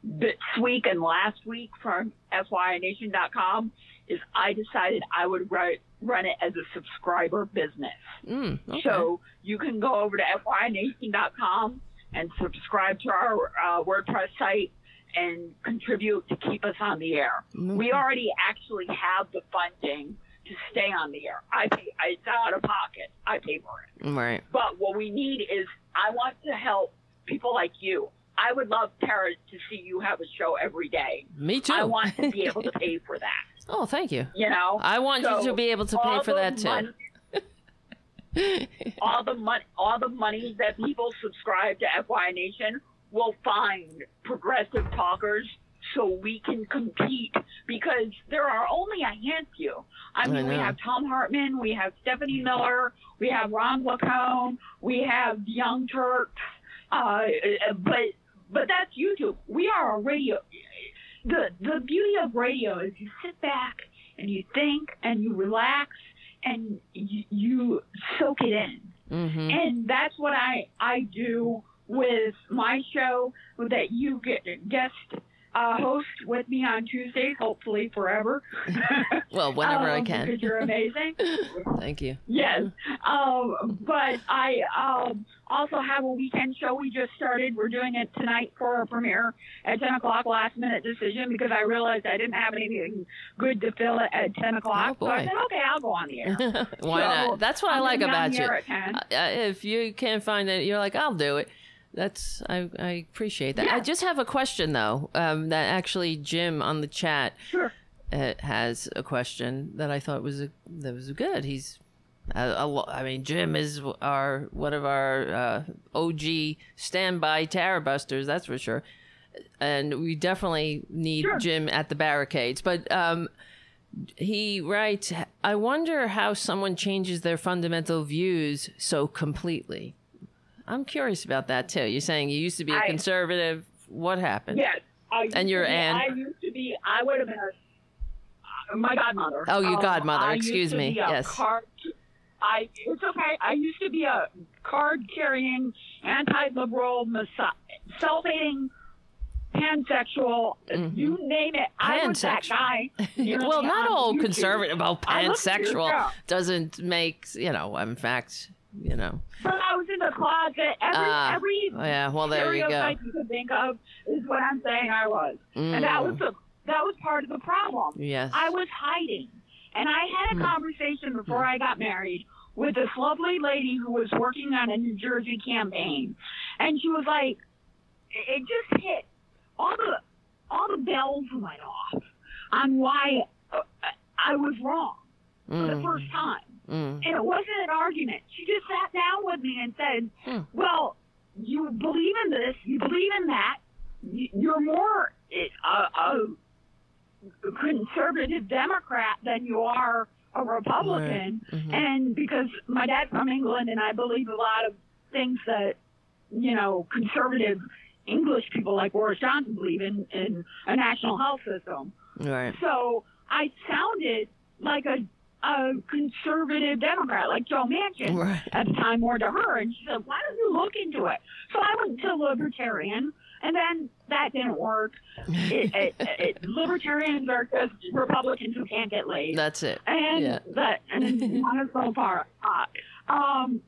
this week and last week from FYNation.com is I decided I would write, run it as a subscriber business. Mm. Okay. So you can go over to FYNation.com and subscribe to our uh, WordPress site and contribute to keep us on the air. Mm-hmm. We already actually have the funding to stay on the air. I pay, it's out of pocket. I pay for it. right. But what we need is I want to help people like you. I would love Tara to see you have a show every day. Me too. I want to be able to pay for that. Oh, thank you. You know, I want you to be able to pay for that too. all the money, all the money that people subscribe to FY Nation will find progressive talkers so we can compete because there are only a handful. I I mean, we have Thom Hartmann, we have Stephanie Miller, we have Ron Placone, we have Young Turks, uh, but but that's YouTube. We are a radio. The the beauty of radio is you sit back and you think and you relax and you, you soak it in hmm and that's what I I do with my show that you get guest uh, host with me on Tuesdays, hopefully forever. Well, whenever I Um, can. because you're amazing. Thank you. yes, um, but I um, also have a weekend show we just started. We're doing it tonight for a premiere at 10 o'clock. Last minute decision because I realized I didn't have anything good to fill it at 10 o'clock. Oh, So I said, okay, I'll go on the air. Why So, not? That's what I I'm like be on about you. 10. Uh, if you can't find it, you're like, I'll do it. That's I, I appreciate that. I just have a question though. Um, that actually Jim on the chat Sure. uh, has a question that I thought was a, that was good. He's lo- I mean, Jim is our one of our uh, OG standby Tara busters. That's for sure. And we definitely need Sure. Jim at the barricades. But um, he writes, I wonder how someone changes their fundamental views so completely. I'm curious about that too. You're saying you used to be a I- conservative. What happened? Yes. I And you're to Anne? I used to be. I would have been a, uh, my godmother. Oh, your Um, godmother, excuse me, yes. I. It's okay. I used to be a card-carrying, anti-liberal, massa- self-hating, pansexual. You name it. I was that Mm-hmm. Guy. well, not all YouTube. conservative, well, I looked at pansexual doesn't make, you know, in fact, you know. But I was in the closet. Every Ah, every yeah, well, there you go. you could think of is what I'm saying. I was, and that was the that was part of the problem. Mm. Yes. I was hiding. And I had a Hmm. conversation before I got married with this lovely lady who was working on a New Jersey campaign. And she was like, it just hit. All the, all the bells went off on why uh, I was wrong for the Mm, first time. mm, And it wasn't an argument. She just sat down with me and said, Hmm. well, you believe in this, you believe in that, you- you're more a, a conservative Democrat than you are a Republican. mhm. And because my dad's from England and I believe a lot of things that, you know, conservative English people like Boris Johnson believe in, in a national health system. Right. So I sounded like a a conservative Democrat like Joe Manchin Right. at the time more to her, and she said, "Why don't you look into it?" So I went to libertarian, and then that didn't work. It, it, it, libertarians are just Republicans who can't get laid, That's it. and Yeah. that and not as so far. Um,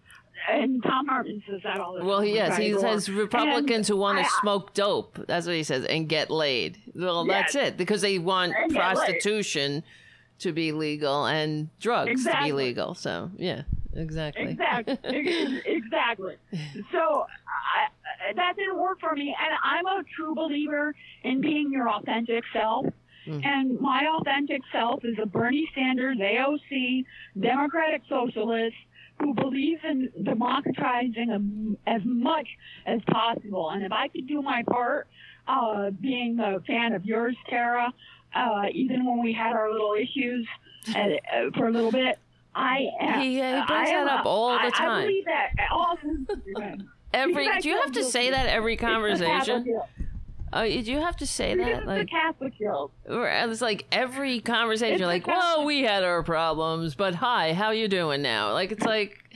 and Thom Hartmann says that all the time. Well, yes, he says Republicans who want to I- smoke dope. That's what he says, and get laid. Well, Yes. that's it because they want And prostitution to be legal and drugs Exactly. to be legal. So, yeah, exactly. Exactly. Exactly. So I, that didn't work for me, and I'm a true believer in being your authentic self. Mm. And my authentic self is a Bernie Sanders, AOC, Democratic Socialist who believes in democratizing as much as possible. And if I could do my part, uh, being a fan of yours, Tara, uh, even when we had our little issues uh, uh, for a little bit, I am. He, uh, he brings I am that up all the I- I time. believe that all Every I do you have to say that every It's the conversation? Oh, do you have to say that? it's Like, the Catholic guilt. it's like every conversation, It's you're like, "Well, we had our problems, but hi, how you doing now?" Like, it's like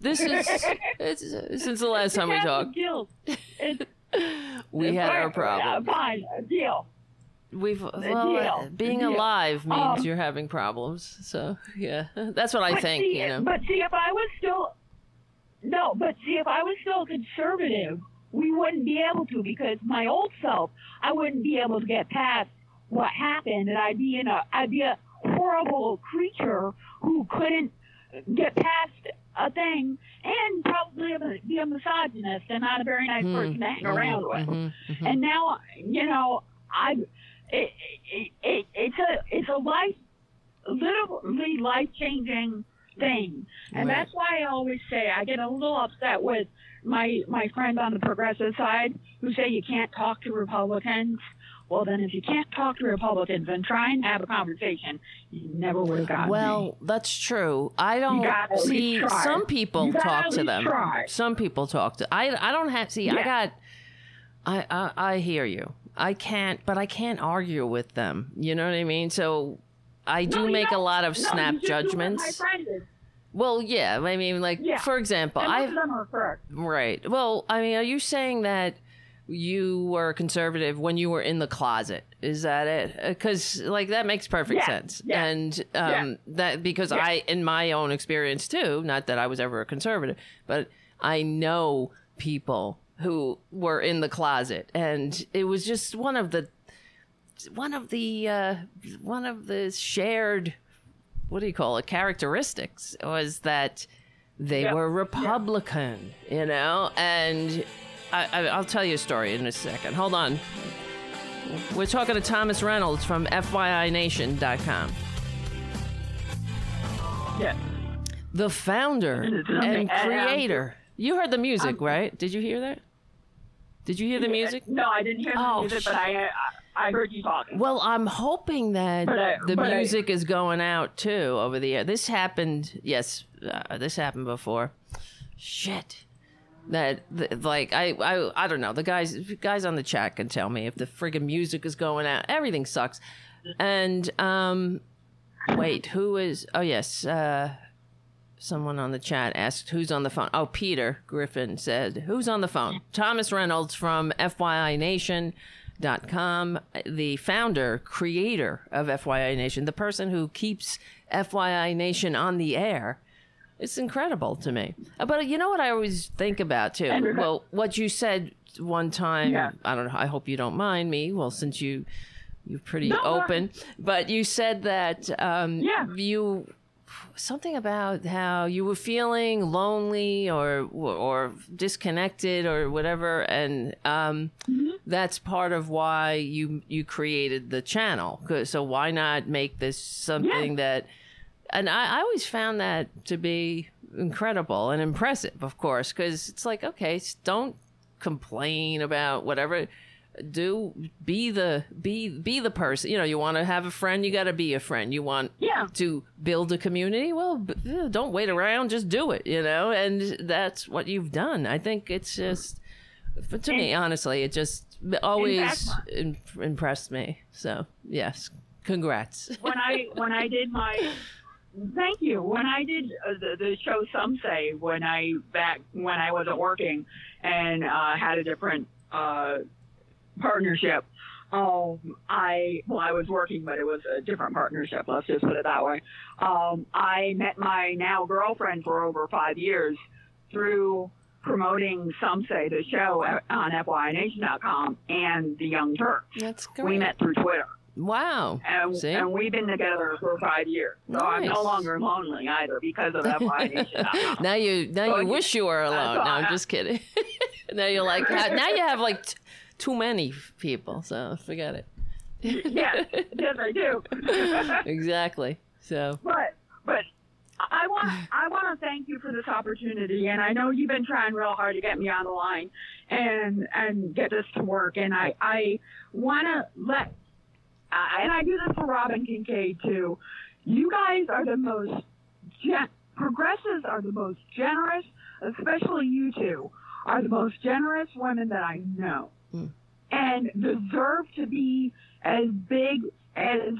this is it's since the last time we talked, guilt. It's, we had our uh, problems. Fine, a deal. We've well, deal. uh, being The alive means Um, you're having problems. So yeah, that's what I think. see, You know, But see, if I was still no, but see, if I was still conservative, we wouldn't be able to because my old self, I wouldn't be able to get past what happened, and I'd be in a, I'd be a horrible creature who couldn't get past a thing, and probably be a misogynist and not a very nice Hmm, person to hang around with. mhm, mhm. and now you know I it, it, it it's a it's a life literally life changing thing, and Right. that's why I always say I get a little upset with my my friend on the progressive side who say you can't talk to Republicans. Well, then, if you can't talk to Republicans and try and have a conversation, you never would have gotten me. Well, that's true. I don't gotta at least see some people talk to them. try. Some people talk to. I I don't have. See, I got. I, I I hear you. I can't, but I can't argue with them. You know what I mean? So I do No, make a lot of No, snap you just do what judgments. Well, yeah. I mean, like Yeah. for example, I most of them are correct. Right. Well, I mean, are you saying that you were conservative when you were in the closet? Is that it? Because like that makes perfect Yeah, sense. yeah, And um, that because. I, in my own experience too, not that I was ever a conservative, but I know people who were in the closet, and it was just one of the one of the uh, one of the shared what do you call it characteristics was that they Yep. were Republican, you know, and I, I, I'll tell you a story in a second. Hold on. We're talking to Thomas Reynolds from FYINation.com. Yeah. The founder and creator. You heard the music, right? Did you hear that? Did you hear the music? No, I didn't hear the Oh, music, but I, I I heard you talking. Well, I'm hoping that But I- the but I- music is going out too over the air. This happened, yes, uh, this happened before. Shit. That th- like I, I I don't know. The guys guys on the chat can tell me if the friggin' music is going out. Everything sucks. And um wait, who is Oh yes, uh someone on the chat asked who's on the phone. Oh, Peter Griffin said, "Who's on the phone?" Thomas Reynolds from FYI Nation com the founder creator of fyi nation the person who keeps fyi nation on the air it's incredible to me Uh, but you know what i always think about too well what you said one time Yeah. i don't know i hope you don't mind me well since you you're pretty no. open but you said that um Yeah. you something about how you were feeling lonely or or disconnected or whatever and um that's part of why you you created the channel. so why not make this something that and I, I always found that to be incredible and impressive of course because it's like okay don't complain about whatever do be the be be the person. You know you want to have a friend you got to be a friend. You want Yeah. to build a community? Well b- don't wait around just do it you know? And that's what you've done. I think it's just but to me honestly it just always im- impressed me. So yes congrats. When I when I did my thank you. When I did uh, the, the show, some say when I back when I wasn't working and uh, had a different uh, partnership. Um, I well, I was working, but it was a different partnership. Let's just put it that way. Um, I met my now girlfriend for over five years through promoting some say the show on FYNation.com and the Young Turks. That's great. We met through Twitter. Wow. And, and we've been together for five years. So I'm no longer lonely either because of FYNation.com. now you now So you you- wish you were alone. No, I'm just kidding. now you're like now you have like t- too many people, so forget it. yes, yes, I do. Exactly. So but but I want I want to thank you for this opportunity, and I know you've been trying real hard to get me on the line and and get this to work, and I I want to let uh, and I do this for Robin Kincaid too. You guys are the most gen- progressives are the most generous, especially you two are the most generous women that I know, Hmm. and deserve to be as big as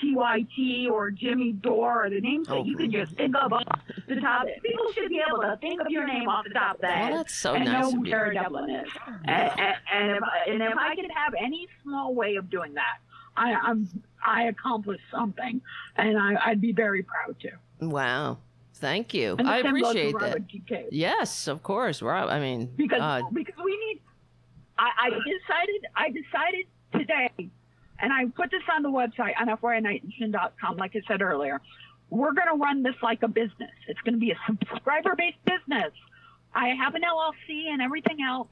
TYT or Jimmy Dore or the names Oh. that you can just think of off the top. People should be able to think of your name off the top of head well, that's so and nice know of who you. Tara Devlin is. And, and, and, if, I- and if I could have any small way of doing that, I, I'm I accomplished something, and I, I'd be very proud to. Wow. Thank you. I same goes to appreciate that. Yes, of course. Rob, I mean, because God. because we need. I, I decided I decided today, and I put this on the website on FYNation.com, like I said earlier. We're going to run this like a business. It's going to be a subscriber-based business. I have an LLC and everything else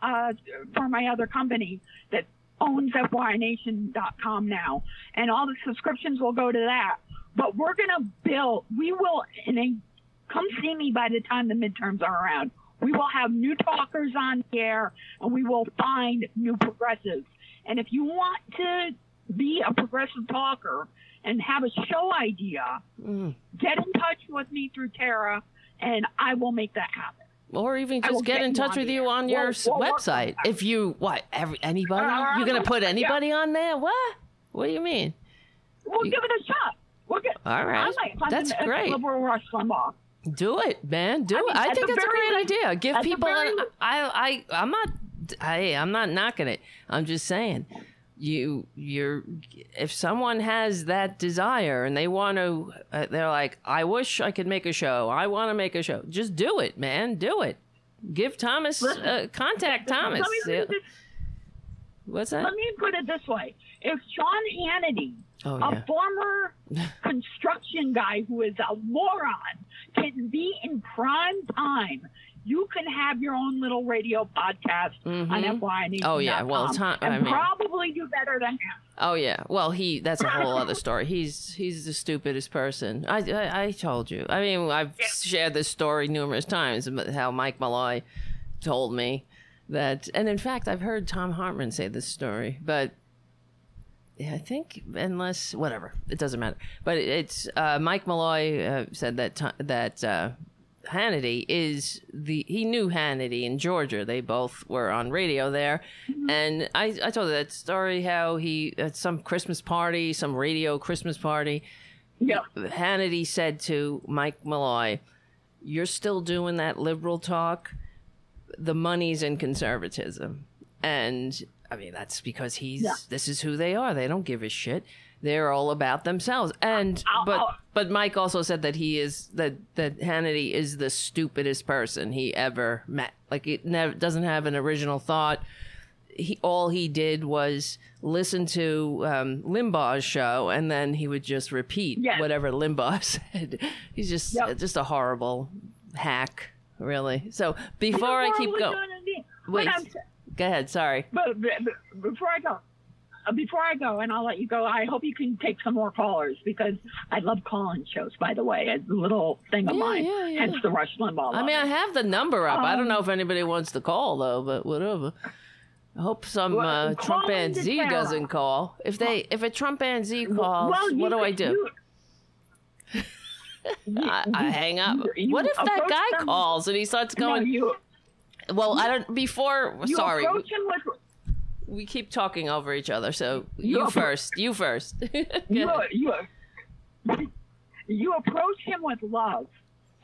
uh, for my other company that owns FYNation.com now, and all the subscriptions will go to that. But we're going to build. We will, and come see me by the time the midterms are around. We will have new talkers on the air, and we will find new progressives. And if you want to be a progressive talker and have a show idea, Mm. get in touch with me through Tara, and I will make that happen. Or even just get get in touch with you on your We'll- we'll website. If you what? Every anybody? Uh, You're gonna put yeah. anybody on there? What? What do you mean? We'll You- give it a shot. We'll get. All right. Find That's great. Liberal Rush Limbaugh. Do it, man. Do I mean, it. I think it's a great least- idea. Give people. An, I. I. I'm not. Hey, I'm not knocking it. I'm just saying. You. You're. If someone has that desire and they want to, uh, they're like, I wish I could make a show. I want to make a show. Just do it, man. Do it. Give Thomas. Listen, Uh, contact Thomas. Let me, put it What's that? let me put it this way: If Sean Hannity Oh a former construction guy who is a moron can be in prime time. You can have your own little radio podcast on Mhm. FYNation.com Oh, yeah. Well, it's not- and I mean- probably do better than him. Oh yeah. Well, he that's a whole other story. He's he's the stupidest person. I I, I told you. I mean, I've shared this story numerous times about how Mike Malloy told me that, and in fact, I've heard Thom Hartmann say this story, but. Yeah, I think unless whatever, it doesn't matter. But it's uh, Mike Malloy uh, said that that uh, Hannity is the he knew Hannity in Georgia. They both were on radio there, and I I told that story how he at some Christmas party, some radio Christmas party, Yeah. Hannity said to Mike Malloy, "You're still doing that liberal talk. The money's in conservatism." And I mean, that's because he's Yeah. this is who they are. They don't give a shit. They're all about themselves. And I'll- but I'll- but Mike also said that he is that that Hannity is the stupidest person he ever met. Like it never doesn't have an original thought. He all he did was listen to um, Limbaugh's show, and then he would just repeat Yes. whatever Limbaugh said. He's just Yep. just a horrible hack, really. So before I keep going, wait, go ahead. Sorry. But, but, before I go, uh, before I go, and I'll let you go. I hope you can take some more callers because I love calling shows. By the way, it's a little thing of Yeah, mine. yeah, yeah. Hence the Rush Limbaugh. I mean, I have the number up. I don't Um, know if anybody wants to call though, but whatever. I hope some Well, uh, call Trump and into Z Sarah. doesn't call. If they, if a Trumpanzee calls, Well, what do I do? you- I, I hang up. you- what if that guy them- calls and he starts No, going? you, well, I don't. Before, you sorry, approach him with we keep talking over each other. So You you first. You first. You, you, you approach him with love,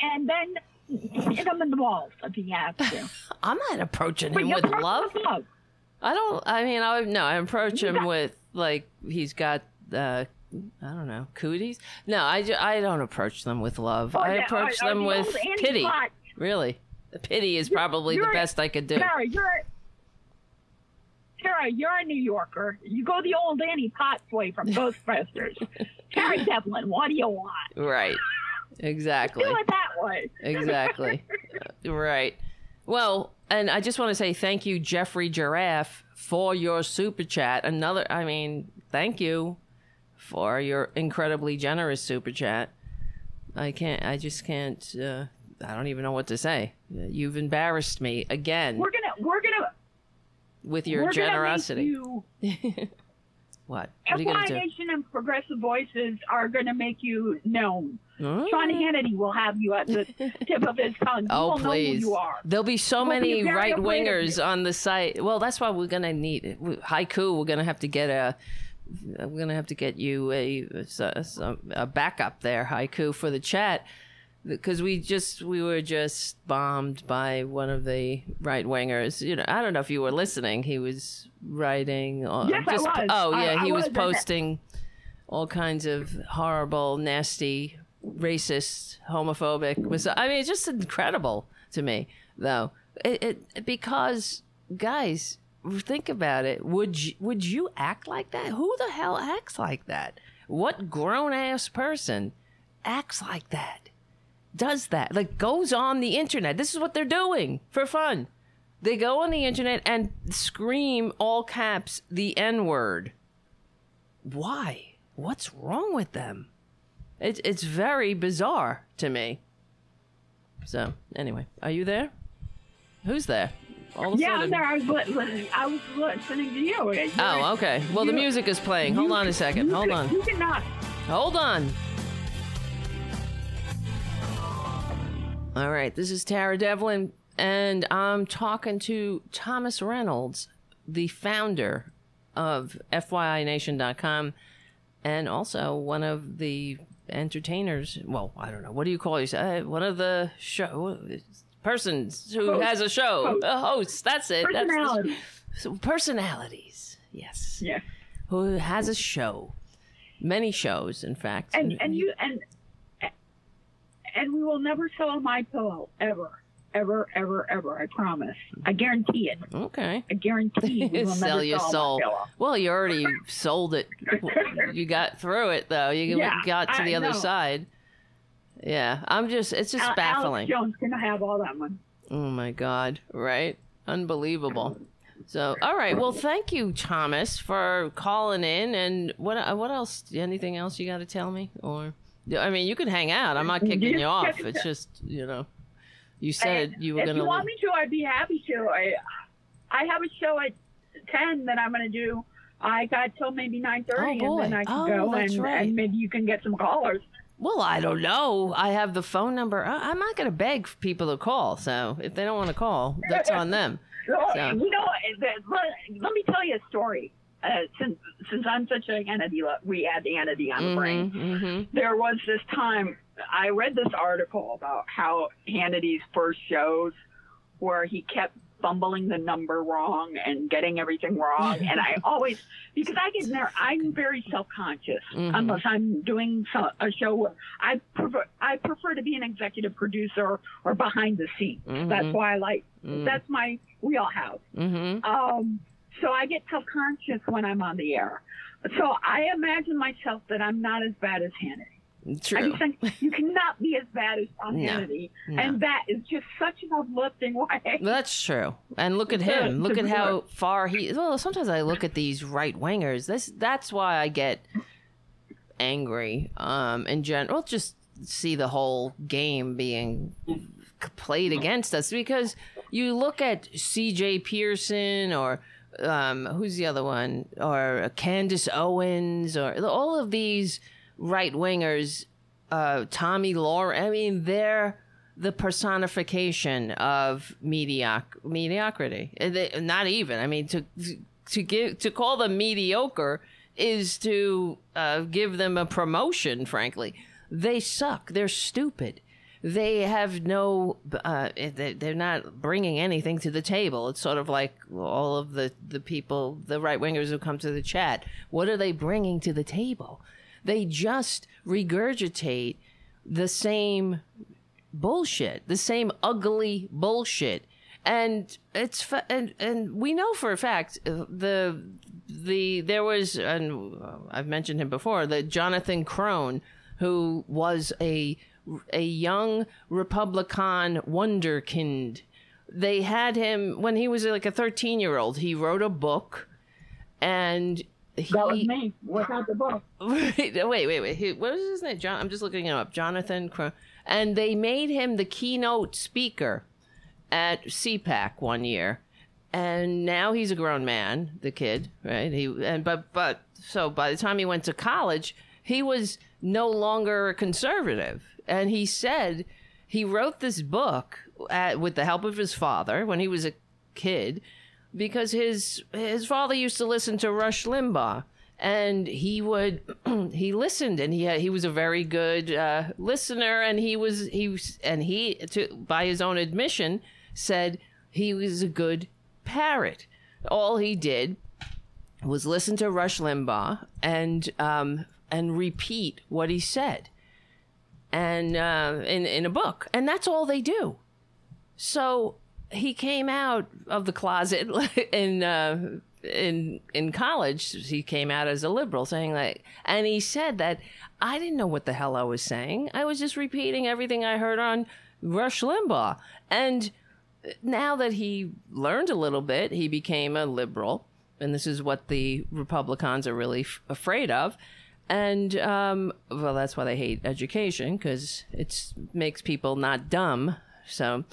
and then hit him in the balls if he has to. I'm not approaching him with love. with love. I don't. I mean, I no. I approach him Yeah. with like he's got. uh I don't know cooties. No, I, I don't approach them with love. Or I the- approach or them the with pity. Potts. Really, pity is probably the you're- best I could do. Tara, you're Tara, you're a New Yorker. You go the old Annie Potts way from Ghostbusters. Tara Devlin, what do you want? Right. Exactly. Do it that way. exactly. Right. Well, and I just want to say thank you, Jeffrey Giraffe, for your super chat. Another, I mean, thank you for your incredibly generous super chat. I can't, I just can't, uh, I don't even know what to say. You've embarrassed me again We're gonna we're gonna with your we're generosity. Gonna make you, what? What are you going FY to? Nation and Progressive Voices are gonna make you known. Mm. Sean Hannity will have you at the tip of his tongue. You Oh please! know who you are. There'll be so We'll many right wingers on the site. Well, that's why we're gonna need haiku. We're gonna have to get a. We're gonna have to get you a a, a backup there, haiku for the chat, because we just we were just bombed by one of the right wingers. You know, I don't know if you were listening. He was writing. on- Yes, I was. Oh yeah, I he was was, posting all kinds of horrible, nasty, racist, homophobic. Was I mean, it's just incredible to me, though. It, it because guys, think about it. Would you, would you act like that? Who the hell acts like that? What grown ass person acts like that? Does that? Like goes on the internet. This is what they're doing for fun. They go on the internet and scream all caps the N word. Why? What's wrong with them? It's it's very bizarre to me. So anyway, are you there? Who's there? All of Yeah, sudden. I'm there. I was, li- li- I was listening to you. You- Oh, okay. Well, the music is playing. Hold on a second. Hold on. You cannot. Hold on. All right, this is Tara Devlin, and I'm talking to Thomas Reynolds, the founder of FYINation.com, and also one of the entertainers. Well, I don't know. What do you call yourself? Uh, one of the show persons who Host. has a show. Host. A host. That's it. That's so personalities. Yes. Yeah. Who has a show. Many shows, in fact. And and you and and we will never sell my pillow ever, ever, ever, ever. I promise. I guarantee it. Okay. I guarantee we will sell never your sell soul. Well, you already sold it. You got through it though. You Yeah, got to I the other know. side. Yeah, I'm just. It's just Al- baffling. Alex Jones can have all that one. Oh my god! Right? Unbelievable. So, all right. Well, thank you, Thomas, for calling in. And what? What else? Anything else you got to tell me? Or, I mean, you can hang out. I'm not kicking you off. It's just, you know, you said And you were if gonna. If you want me to, I'd be happy to. I I have a show at ten that I'm going to do. I got till maybe nine thirty, Oh, and then. I can Oh, go that's and, right. and maybe you can get some callers. Well, I don't know. I have the phone number. I- I'm not going to beg people to call. So if they don't want to call, that's on them. So, You know, let, let me tell you a story. Uh, since since I'm such an Hannity, we add the Hannity on the brain. Mm-hmm. There was this time I read this article about how Hannity's first shows, where he kept fumbling the number wrong and getting everything wrong, and I always because I get there, I'm very self conscious Mhm. unless I'm doing some, a show. Where I prefer I prefer to be an executive producer or behind the scenes. Mhm. That's why I like Mm. that's my wheelhouse. Mm-hmm. Um, so I get self conscious when I'm on the air. So I imagine myself that I'm not as bad as Hannity. True. I just think you cannot be as bad as Sean No, Hannity, no. and that is just such an uplifting way. That's true. And look at him. Look at how far he. Well, sometimes I look at these right wingers. This that's why I get angry. Um, in general, just see the whole game being played against us because you look at C.J. Pearson or um, who's the other one or Candace Owens or all of these right wingers. Uh, Tomi Lahren. I mean, they're the personification of medioc- mediocrity. They- Not even. I mean, to to give to call them mediocre is to uh, give them a promotion. Frankly, they suck. They're stupid. They have no. Uh, they're not bringing anything to the table. It's sort of like all of the the people, the right wingers who come to the chat. What are they bringing to the table? They just regurgitate the same bullshit, the same ugly bullshit. And it's fa- and and we know for a fact uh, the the there was and I've mentioned him before the Jonathan Krohn who was a a young Republican wonderkind. They had him when he was like a 13 year old. He wrote a book and he, that was me. Without the book. wait, wait, wait. He, what was his name? John. I'm just looking him up. Jonathan Krohn. And they made him the keynote speaker at CPAC one year, and now he's a grown man. The kid, right? He and but but so by the time he went to college, he was no longer a conservative, and he said he wrote this book at, with the help of his father when he was a kid because his his father used to listen to Rush Limbaugh. And he would he listened and he had, he was a very good uh, listener. And he was he and he to by his own admission said he was a good parrot. All he did was listen to Rush Limbaugh and um, and repeat what he said and uh, in in a book and that's all they do so he came out of the closet in uh, in in college he came out as a liberal saying like and he said that I didn't know what the hell I was saying. I was just repeating everything I heard on Rush Limbaugh. And now that he learned a little bit, he became a liberal. And this is what the Republicans are really f- afraid of. And, um, well, that's why they hate education because it makes people not dumb. So,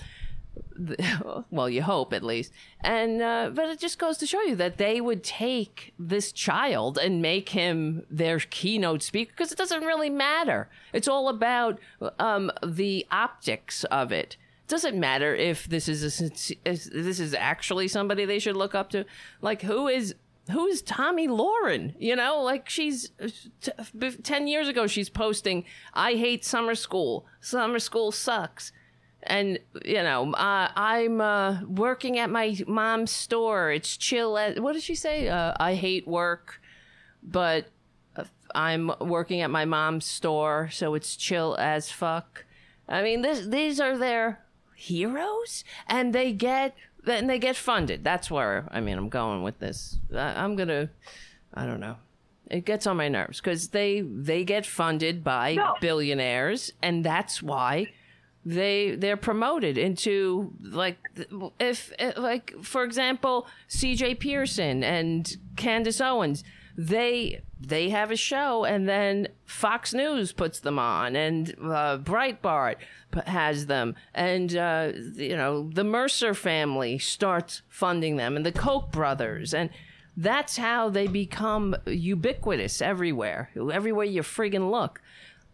well, you hope at least. And uh, but it just goes to show you that they would take this child and make him their keynote speaker because it doesn't really matter. It's all about um, the optics of it. Doesn't matter if this is a this is actually somebody they should look up to. Like who is who is Tomi Lahren? You know, like she's t- 10 years ago, she's posting, I hate summer school. Summer school sucks and you know uh, i'm uh, working at my mom's store it's chill at, what did she say uh, i hate work but i'm working at my mom's store so it's chill as fuck i mean this, these are their heroes and they get and they get funded. That's where i mean i'm going with this. I'm gonna i don't know. It gets on my nerves because they they get funded by no. billionaires and that's why they they're promoted into like if like for example CJ Pearson and Candace Owens they they have a show and then Fox News puts them on and uh, Breitbart has them. And uh, you know the Mercer family starts funding them and the Koch brothers. And that's how they become ubiquitous everywhere everywhere you friggin' look.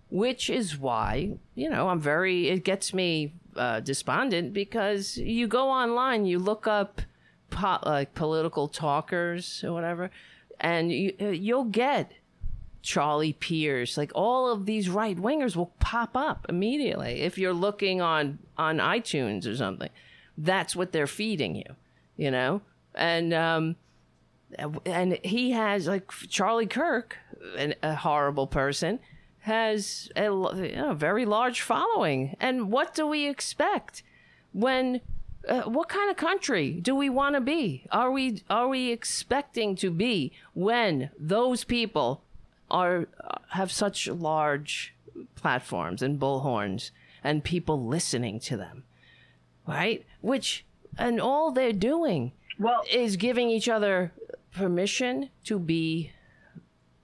Which is why you know i'm very it gets me uh, despondent because you go online you look up po- like political talkers or whatever and you uh, you'll get charlie pierce like all of these right wingers will pop up immediately if you're looking on on itunes or something that's what they're feeding you you know and um and he has like charlie kirk an, a horrible person has a, a very large following. And what do we expect when? Uh, what kind of country do we want to be? Are we are we expecting to be when those people are uh, have such large platforms and bullhorns and people listening to them, right? Which and all they're doing well is giving each other permission to be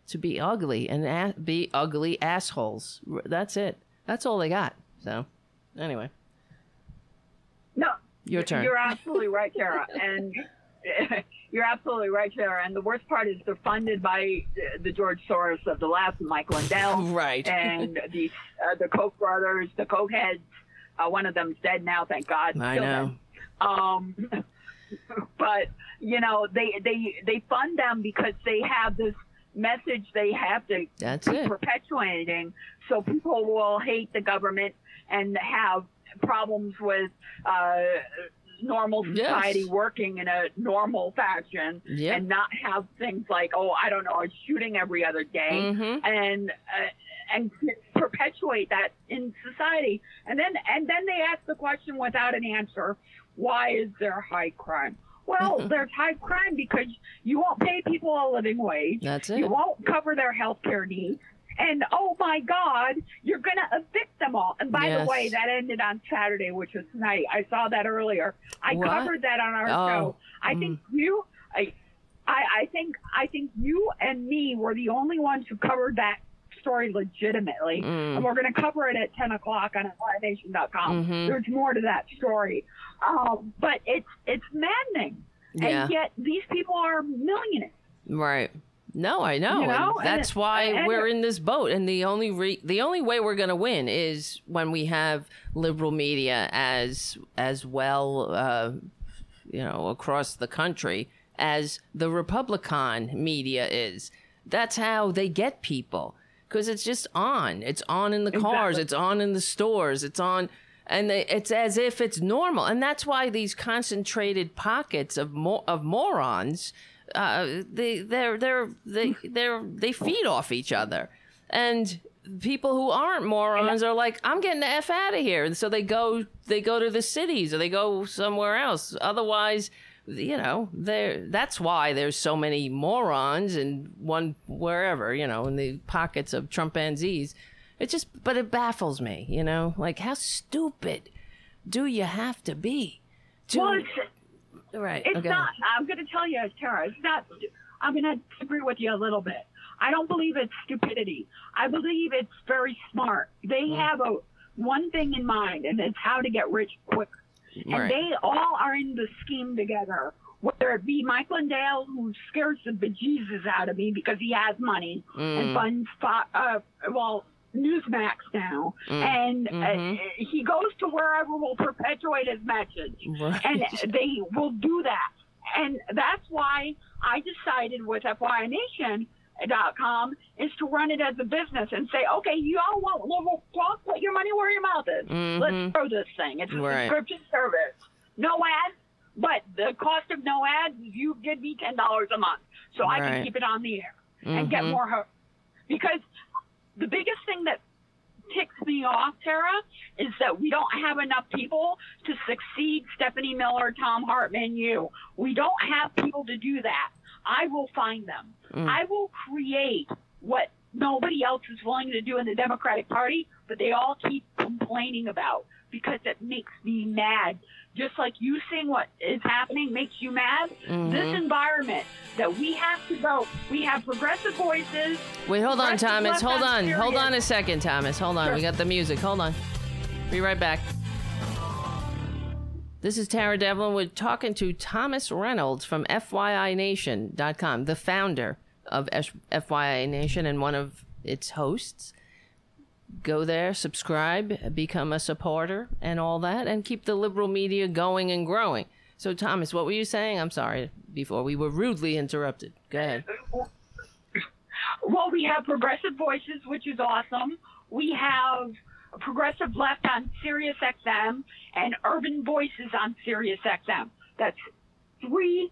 to be ugly and a- be ugly assholes. That's it. That's all they got. So, anyway. Your turn. You're absolutely right, Tara. And you're absolutely right, Tara. And the worst part is they're funded by the George Soros of the left, Mike Lindell. right. And the, uh, the Koch brothers, the Koch heads. Uh, one of them's dead now, thank God. I know. Um, but you know they they they fund them because they have this message they have to That's keep it. perpetuating so people will hate the government and have problems with uh, normal Yes. society working in a normal fashion Yep. and not have things like oh I don't know a shooting every other day Mhm. and uh, and perpetuate that in society and then and then they ask the question without an answer why is there high crime well there's high crime because you won't pay people a living wage That's it. you won't cover their health care needs and oh my god you're going to evict them all and by Yes. the way that ended on saturday which was tonight i saw that earlier i What? covered that on our Oh. show i think you I, I i think i think you and me were the only ones who covered that story legitimately Mm. and we're going to cover it at 10 o'clock on livenation.com Mhm. there's more to that story um, but it's it's maddening Yeah. and yet these people are millionaires Right. No, I know. You know, that's and- why and- we're in this boat. And the only re- the only way we're going to win is when we have liberal media as as well, uh, you know, across the country as the Republican media is. That's how they get people because it's just on. It's on in the cars. Exactly. It's on in the stores. It's on. And they, it's as if it's normal, and that's why these concentrated pockets of mo- of morons uh, they they're they're they they're they feed off each other, and people who aren't morons are like, I'm getting the f out of here, and so they go they go to the cities or they go somewhere else. Otherwise, you know, there that's why there's so many morons and one wherever you know in the pockets of Trumpanzees. It just but it baffles me, you know, like how stupid do you have to be? To, well right, It's okay. not. I'm going to tell you, Tara. It's not. I'm going to disagree with you a little bit. I don't believe it's stupidity. I believe it's very smart. They Mm. have a one thing in mind, and it's how to get rich quick. And Right. they all are in the scheme together. Whether it be Mike Lindell, who scares the bejesus out of me because he has money Mm. and funds, uh, well, Newsmax now, Mm. and Mhm. uh, he goes to wherever will perpetuate his message Right. and they will do that. And that's why I decided with FYINation.com is to run it as a business and say, okay, you all want liberal talk? Put your money where your mouth is. Mhm. Let's throw this thing. It's a Right. subscription service. No ads, but the cost of no ads, you give me $10 a month so I can keep it on the air and get Mhm. more. Because the biggest thing that ticks me off, Tara, is that we don't have enough people to succeed Stephanie Miller, Thom Hartmann, you. We don't have people to do that. I will find them. Mm. I will create what nobody else is willing to do in the Democratic Party, but they all keep complaining about because it makes me mad. Just like you seeing what is happening makes you mad. Mhm. This environment that we have to go, we have progressive voices. Wait, hold on, Thomas. Hold on. serious. Hold on a second, Thomas. Hold on. Sure. We got the music. Hold on. Be right back. This is Tara Devlin. We're talking to Thomas Reynolds from FYINation.com, the founder of FYI Nation and one of its hosts. Go there, subscribe, become a supporter, and all that, and keep the liberal media going and growing. So, Thomas, what were you saying? I'm sorry, before we were rudely interrupted. Go ahead. Well, we have progressive voices, which is awesome. We have progressive left on Sirius XM and urban voices on Sirius XM. That's three,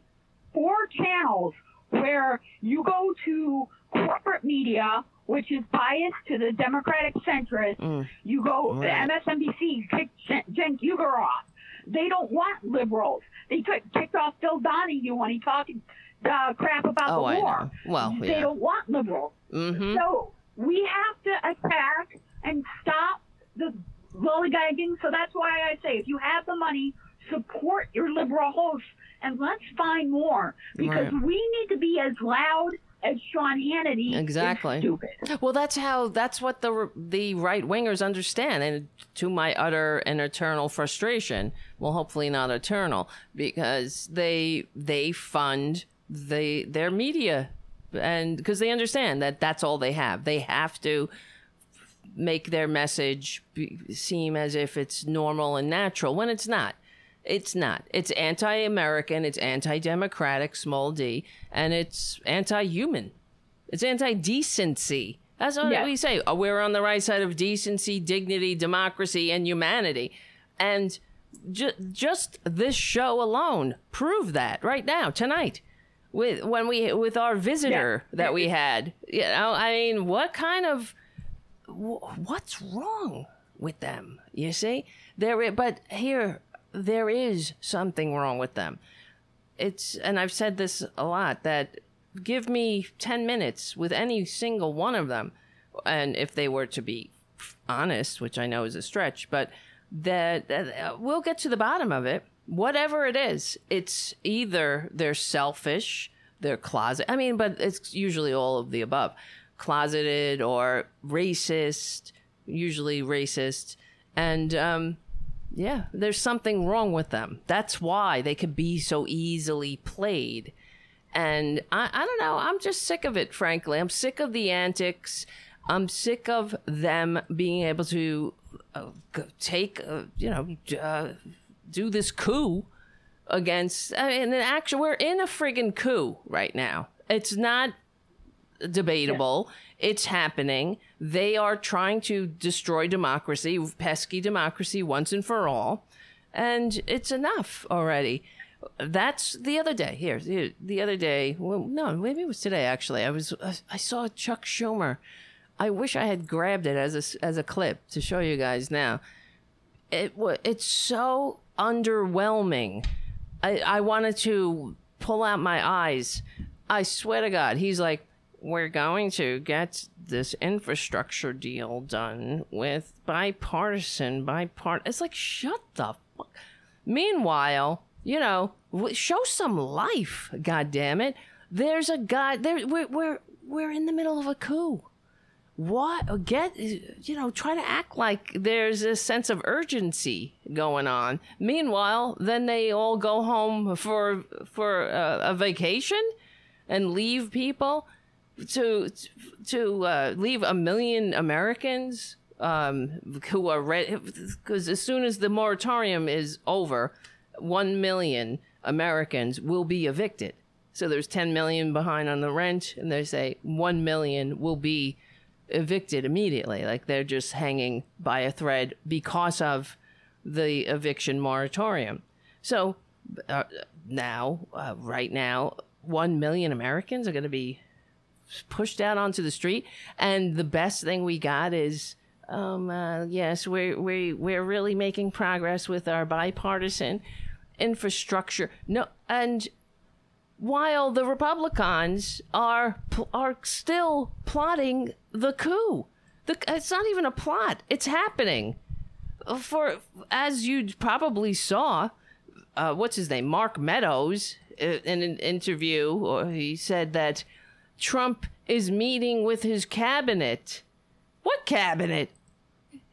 four channels where you go to corporate media, which is biased to the Democratic centrist. Mm. You go Right. MSNBC kicked Jen- Uygur off. They don't want liberals. They took, kicked off Phil Donahue when he talked uh, crap about Oh, the war. Well, they yeah. don't want liberals. Mm-hmm. So we have to attack and stop the lollygagging. So that's why I say if you have the money, support your liberal hosts and let's find more because Right. we need to be as loud as Sean Hannity. is Exactly. stupid. Well, that's how that's what the the right wingers understand, and to my utter and eternal frustration. Well, hopefully not eternal, because they they fund the their media, and because they understand that that's all they have. They have to make their message be, seem as if it's normal and natural when it's not. It's not. It's anti-American. It's anti-democratic, small d, and it's anti-human It's anti decency. That's what Yes. we say. Uh, We're on the right side of decency, dignity, democracy, and humanity. And ju- just this show alone proved that right now, tonight. With when we with our visitor Yeah. that we had, you know, I mean, what kind of what's wrong with them? You see, there. But here, there is something wrong with them. It's and I've said this a lot that give me ten minutes with any single one of them, and if they were to be honest, which I know is a stretch, but that, that uh, we'll get to the bottom of it. Whatever it is, it's either they're selfish, they're closet. I mean, but it's usually all of the above, closeted or racist, usually racist, and um, yeah, there's something wrong with them. That's why they could be so easily played. And I, I don't know. I'm just sick of it, frankly. I'm sick of the antics. I'm sick of them being able to uh, take, uh, you know, uh, do this coup against. I mean, action, we're in a friggin' coup right now. It's not debatable. It's happening. They are trying to destroy democracy, pesky democracy, once and for all. And it's enough already. That's the other day. Here, here the other day. Well, no, maybe it was today. Actually, I was. I saw Chuck Schumer. I wish I had grabbed it as a as a clip to show you guys now. It It's so underwhelming. I, I wanted to pull out my eyes. I swear to God, he's like, we're going to get this infrastructure deal done with bipartisan, bipart. It's like, shut the fuck. Meanwhile, you know, show some life. God damn it! There's a guy there. We're we're we're in the middle of a coup what get you know try to act like there's a sense of urgency going on meanwhile then they all go home for for a, a vacation and leave people to to uh, leave a million americans um, who are ready because as soon as the moratorium is over 1 million americans will be evicted so there's 10 million behind on the rent and they say 1 million will be evicted immediately. Like they're just hanging by a thread because of the eviction moratorium. So uh, now, uh, right now, 1 million Americans are going to be pushed out onto the street. And the best thing we got is. Um, uh, yes, we're, we, we're really making progress with our bipartisan infrastructure. No, and while the Republicans are are still plotting the coup. The, it's not even a plot; it's happening. For as you probably saw, uh, what's his name, Mark Meadows, uh, in an interview, he said that Trump is meeting with his cabinet. What cabinet?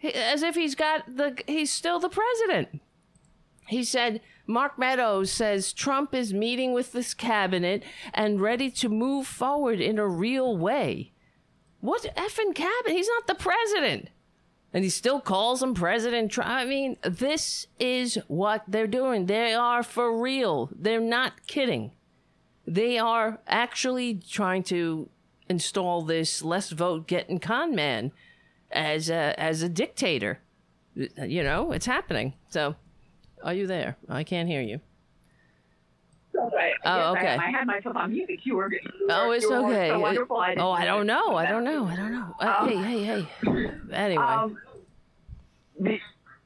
As if he's got the he's still the president. He said, Mark Meadows says Trump is meeting with this cabinet and ready to move forward in a real way. What effing cabinet? He's not the president. And he still calls him President Trump. I mean, this is what they're doing. They are for real. They're not kidding. They are actually trying to install this less vote getting con man as a, as a dictator. You know, it's happening. So, are you there? I can't hear you. Right. Oh, Yes, okay. I, had myself on music. You were. You Oh, were- it's you okay. So wonderful. I oh, I don't know. I don't know. I don't know. Um, hey, hey, hey. Anyway. Um,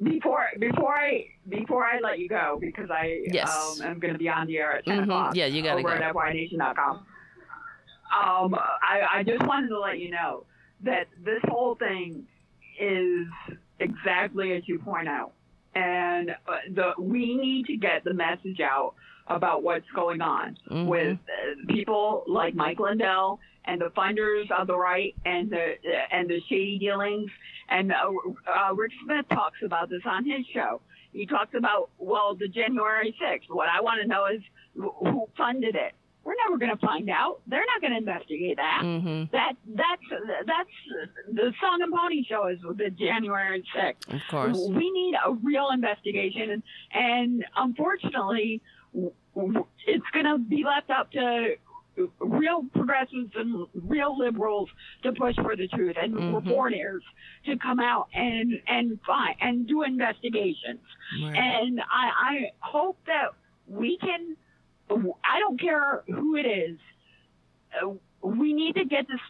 before before I before I let you go because I Yes. um, am going to be on the air at 10 Mhm. o'clock. Yeah, you gotta over go. at FYINation.com. Um, I, I just wanted to let you know that this whole thing is exactly as you point out, and uh, the we need to get the message out about what's going on Mhm. with uh, people like Mike Lindell and the funders of the right and the and the shady dealings. And uh, uh, Rick Smith talks about this on his show. He talks about well, the January 6th. What I want to know is wh- who funded it. We're never going to find out. They're not going to investigate that. Mhm. That that's that's the Song and Pony show is the January 6th. Of course. We need a real investigation, and, and unfortunately, it's going to be left up to real progressives and real liberals to push for the truth and Mhm. reporters to come out and and find and do investigations. Right. And I, I hope that we can. I don't care who it is. uh, We need to get this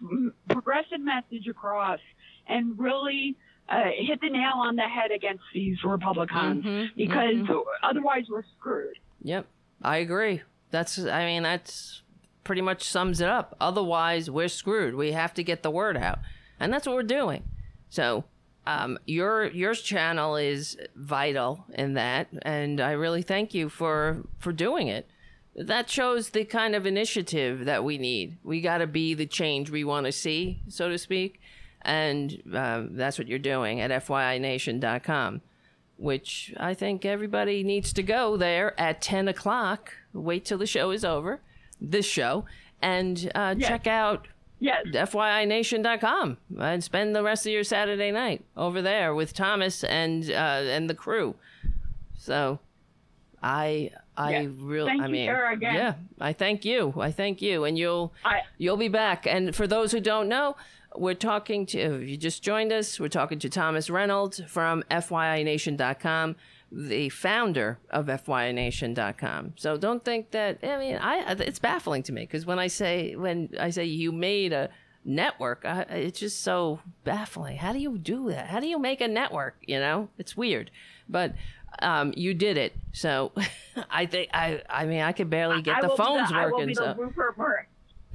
progressive message across and really uh, hit the nail on the head against these Republicans Mhm, because mhm. otherwise we're screwed. Yep, I agree. That's I mean that's pretty much sums it up. Otherwise, we're screwed. We have to get the word out, and that's what we're doing. So, um, your your channel is vital in that, and I really thank you for for doing it. That shows the kind of initiative that we need. We got to be the change we want to see, so to speak, and um, that's what you're doing at FYINation.com which I think everybody needs to go there at 10 o'clock. Wait till the show is over, this show, and uh, Yes. check out Yes. FYINation.com and spend the rest of your Saturday night over there with Thomas and uh, and the crew. So, I I Yes. really Thank I you, mean again. yeah I thank you I thank you and you'll I You'll be back. And for those who don't know, we're talking to, if you just joined us, we're talking to Thomas Reynolds from FYINation.com, the founder of FYINation.com. So don't think that, I mean, I it's baffling to me because when I say, when I say you made a network, I, it's just so baffling. How do you do that? How do you make a network? You know, it's weird. But um, you did it. So I think, I, I mean, I could barely get I the will be phones I will working. be the So. Rupert Murdoch.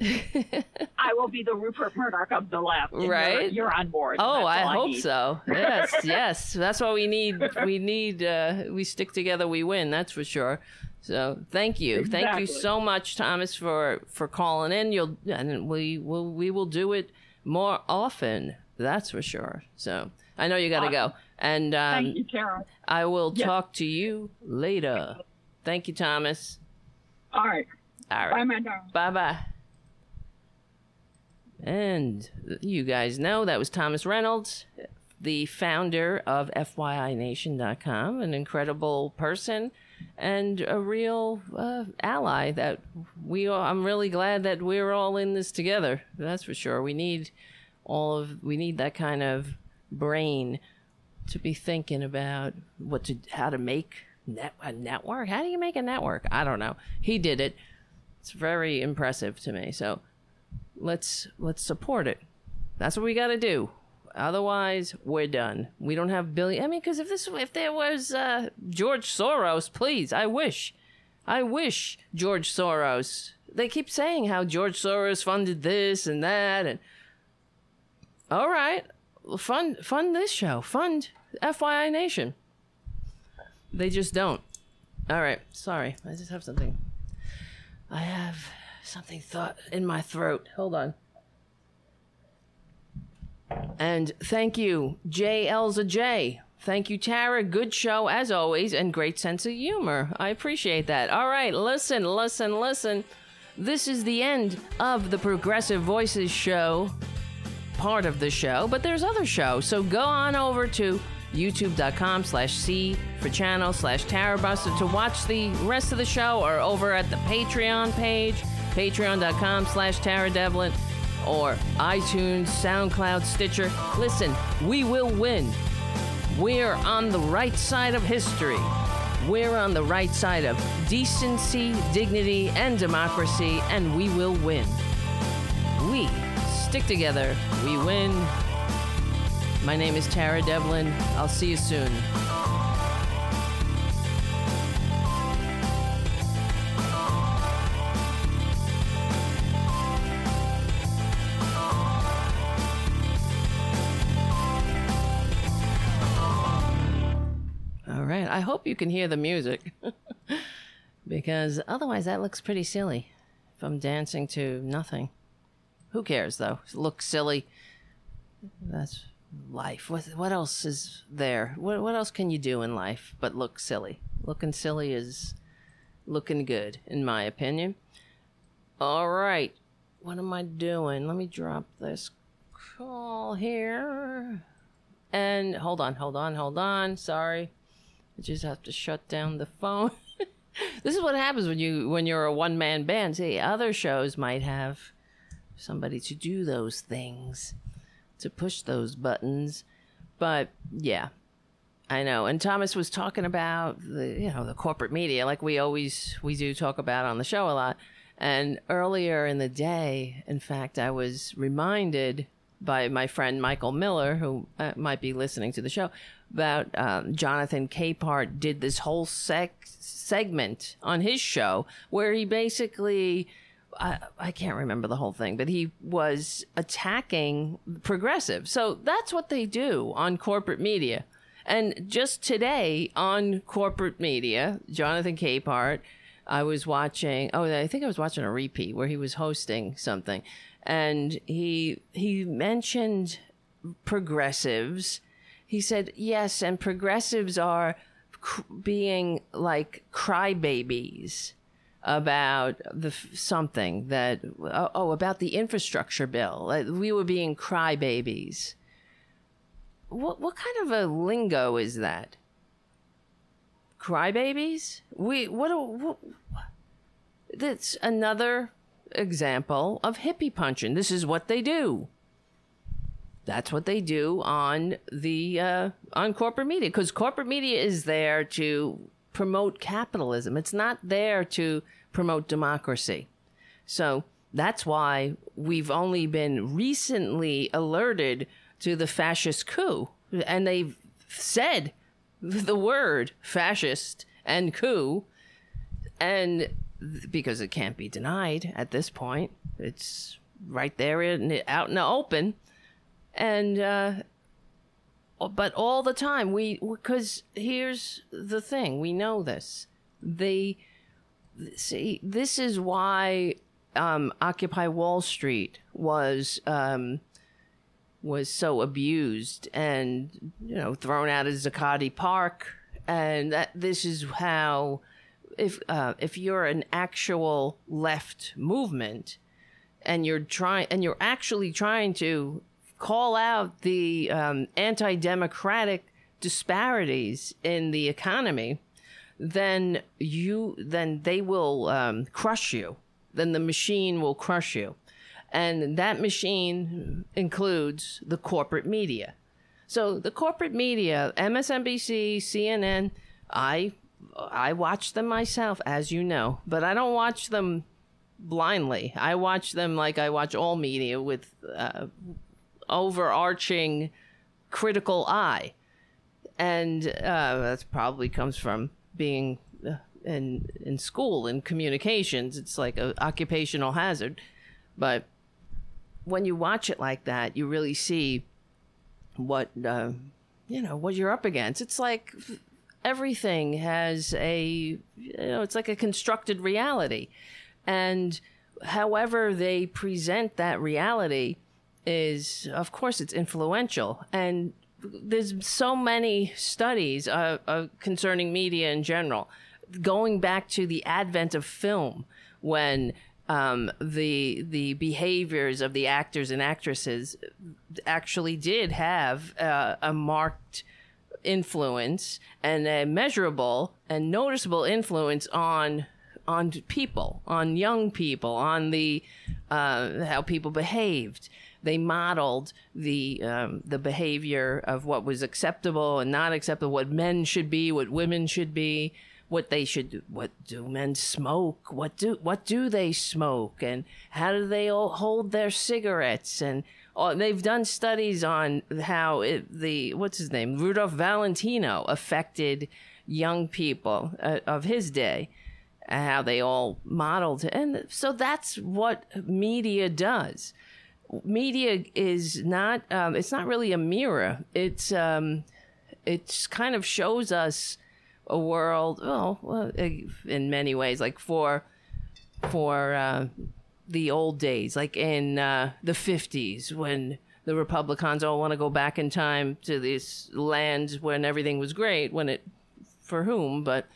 I will be the Rupert Murdoch of the left. Right? You're, you're on board. Oh, I hope need. so. Yes, yes. That's what we need. We need. Uh, we stick together, we win. That's for sure. So thank you, thank you so much, Thomas, for for calling in. You'll and we will we will do it more often. That's for sure. So I know you got to go, and um, Thank you, Tara. I will Yes. talk to you later. Thank you, Thomas. All right. All right. Bye, my darling. Bye bye. And you guys know that was Thomas Reynolds, the founder of FYINation.com, an incredible person and a real uh, ally that we are. I'm really glad that we're all in this together. That's for sure. We need all of, we need that kind of brain to be thinking about what to, how to make net, a network. How do you make a network? I don't know. He did it. It's very impressive to me. So let's let's support it. That's what we got to do. Otherwise, we're done. We don't have billion. I mean, because if this, if there was uh, George Soros, please, I wish, I wish George Soros. They keep saying how George Soros funded this and that, and all right, fund fund this show, fund FYI Nation. They just don't. All right, sorry, I just have something. I have something thought in my throat. Hold on. And thank you, J. Elza J. Thank you, Tara. Good show as always, and great sense of humor. I appreciate that. All right, listen, listen, listen. This is the end of the Progressive Voices show, part of the show, but there's other shows. So go on over to youtube.com slash C for channel slash Tarabuster to watch the rest of the show or over at the Patreon page, patreon.com slash Tara Devlin or iTunes, SoundCloud, Stitcher. Listen, we will win. We're on the right side of history. We're on the right side of decency, dignity, and democracy, and we will win. We stick together. We win. My name is Tara Devlin. I'll see you soon. I hope you can hear the music because otherwise that looks pretty silly I'm dancing to nothing. Who cares though? Look silly. That's life. What what else is there? What what else can you do in life but look silly? Looking silly is looking good in my opinion. All right. What am I doing? Let me drop this call here. And hold on, hold on, hold on. Sorry. I just have to shut down the phone. this is what happens when you when you're a one man band. See, other shows might have somebody to do those things, to push those buttons. But yeah, I know. And Thomas was talking about the you know the corporate media, like we always we do talk about on the show a lot. And earlier in the day, in fact, I was reminded by my friend Michael Miller, who uh, might be listening to the show, about um, Jonathan Capehart did this whole sec- segment on his show where he basically. I, I can't remember the whole thing, but he was attacking progressive. So that's what they do on corporate media. And just today on corporate media, Jonathan Capehart, I was watching. Oh, I think I was watching a repeat where he was hosting something, and he he mentioned progressives. He said yes, and progressives are cr- being like crybabies about the something that oh, oh about the infrastructure bill. We were being crybabies. What what kind of a lingo is that? Crybabies? We what, what that's another example of hippie punching. This is what they do. That's what they do on the uh, on corporate media because corporate media is there to promote capitalism. It's not there to promote democracy. So that's why we've only been recently alerted to the fascist coup, and they've said the word fascist and coup, and because it can't be denied at this point, it's right there in out in the open, and uh, but all the time we because here's the thing we know this. They see this is why um, Occupy Wall Street was um, was so abused and you know thrown out of Zuccotti Park, and that this is how if uh, if you're an actual left movement and you're trying and you're actually trying to call out the um, anti-democratic disparities in the economy, then you then they will um, crush you. Then the machine will crush you. And that machine includes the corporate media. So the corporate media, MSNBC, CNN, I I watch them myself, as you know, but I don't watch them blindly. I watch them like I watch all media with uh, overarching critical eye, and uh, that probably comes from being uh, in in school in communications. It's like an occupational hazard, but when you watch it like that, you really see what uh, you know what you're up against. It's like everything has a you know it's like a constructed reality, and however they present that reality is of course it's influential. And there's so many studies uh, uh, concerning media in general. Going back to the advent of film when um, the the behaviors of the actors and actresses actually did have uh, a marked influence and a measurable and noticeable influence on on people, on young people, on the uh, how people behaved. They modeled the um, the behavior of what was acceptable and not acceptable, what men should be, what women should be, what they should do. What do men smoke? What do what do they smoke? And how do they hold their cigarettes? And uh, they've done studies on how it, the what's his name? Rudolph Valentino affected young people uh, of his day how they all modeled and so that's what media does. Media is not um, it's not really a mirror. It's um, it's kind of shows us a world well in many ways like for for uh, the old days like in uh, the 50s when the republicans all want to go back in time to this land when everything was great when it for whom but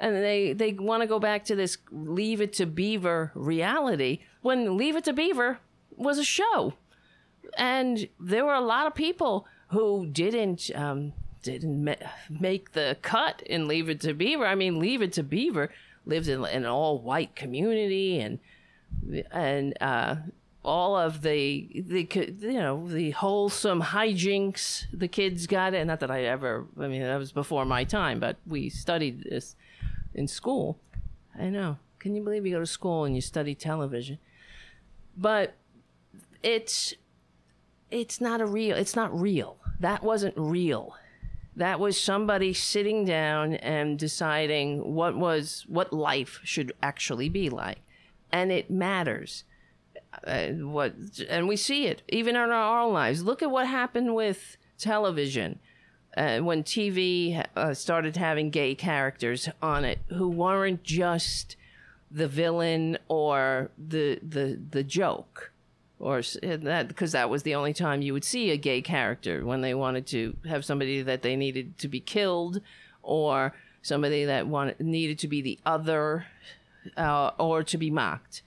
and they they want to go back to this leave it to beaver reality when leave it to beaver was a show. And there were a lot of people who didn't um, didn't ma- make the cut in leave it to beaver. I mean leave it to beaver lived in an all white community and and uh, all of the the you know the wholesome hijinks the kids got it. Not that I ever. I mean, that was before my time, but we studied this in school. I know. Can you believe you go to school and you study television? But it's it's not a real. It's not real. That wasn't real. That was somebody sitting down and deciding what was what life should actually be like, and it matters. Uh, what and we see it even in our own lives. Look at what happened with television uh, when tv uh, started having gay characters on it who weren't just the villain or the the the joke or that because that was the only time you would see a gay character when they wanted to have somebody that they needed to be killed or somebody that wanted needed to be the other uh, or to be mocked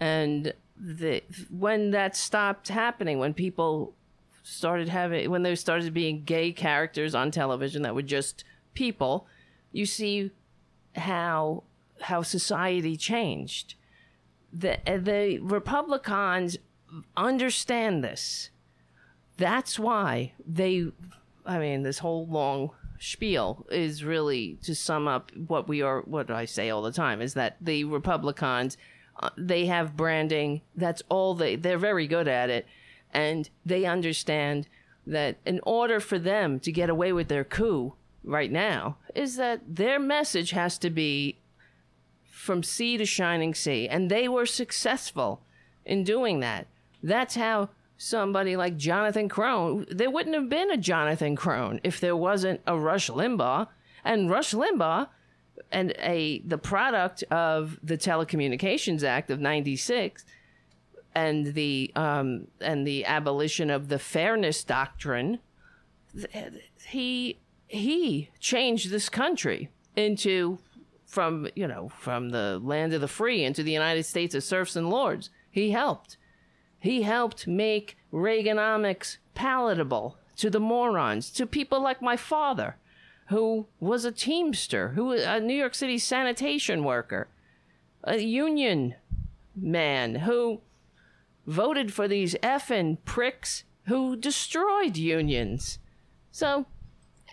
and the when that stopped happening, when people started having when there started being gay characters on television that were just people, you see how how society changed. The the Republicans understand this. That's why they I mean this whole long spiel is really to sum up what we are what I say all the time is that the Republicans uh, they have branding. That's all they, they're very good at it. And they understand that in order for them to get away with their coup right now, is that their message has to be from sea to shining sea. And they were successful in doing that. That's how somebody like Jonathan Krohn, there wouldn't have been a Jonathan Krohn if there wasn't a Rush Limbaugh. And Rush Limbaugh and a the product of the Telecommunications Act of '96 and the um, and the abolition of the fairness doctrine, he he changed this country into from you know from the land of the free into the United States of serfs and lords. He helped. He helped make Reaganomics palatable to the morons, to people like my father who was a teamster, who was a New York City sanitation worker, a union man who voted for these effing pricks who destroyed unions. So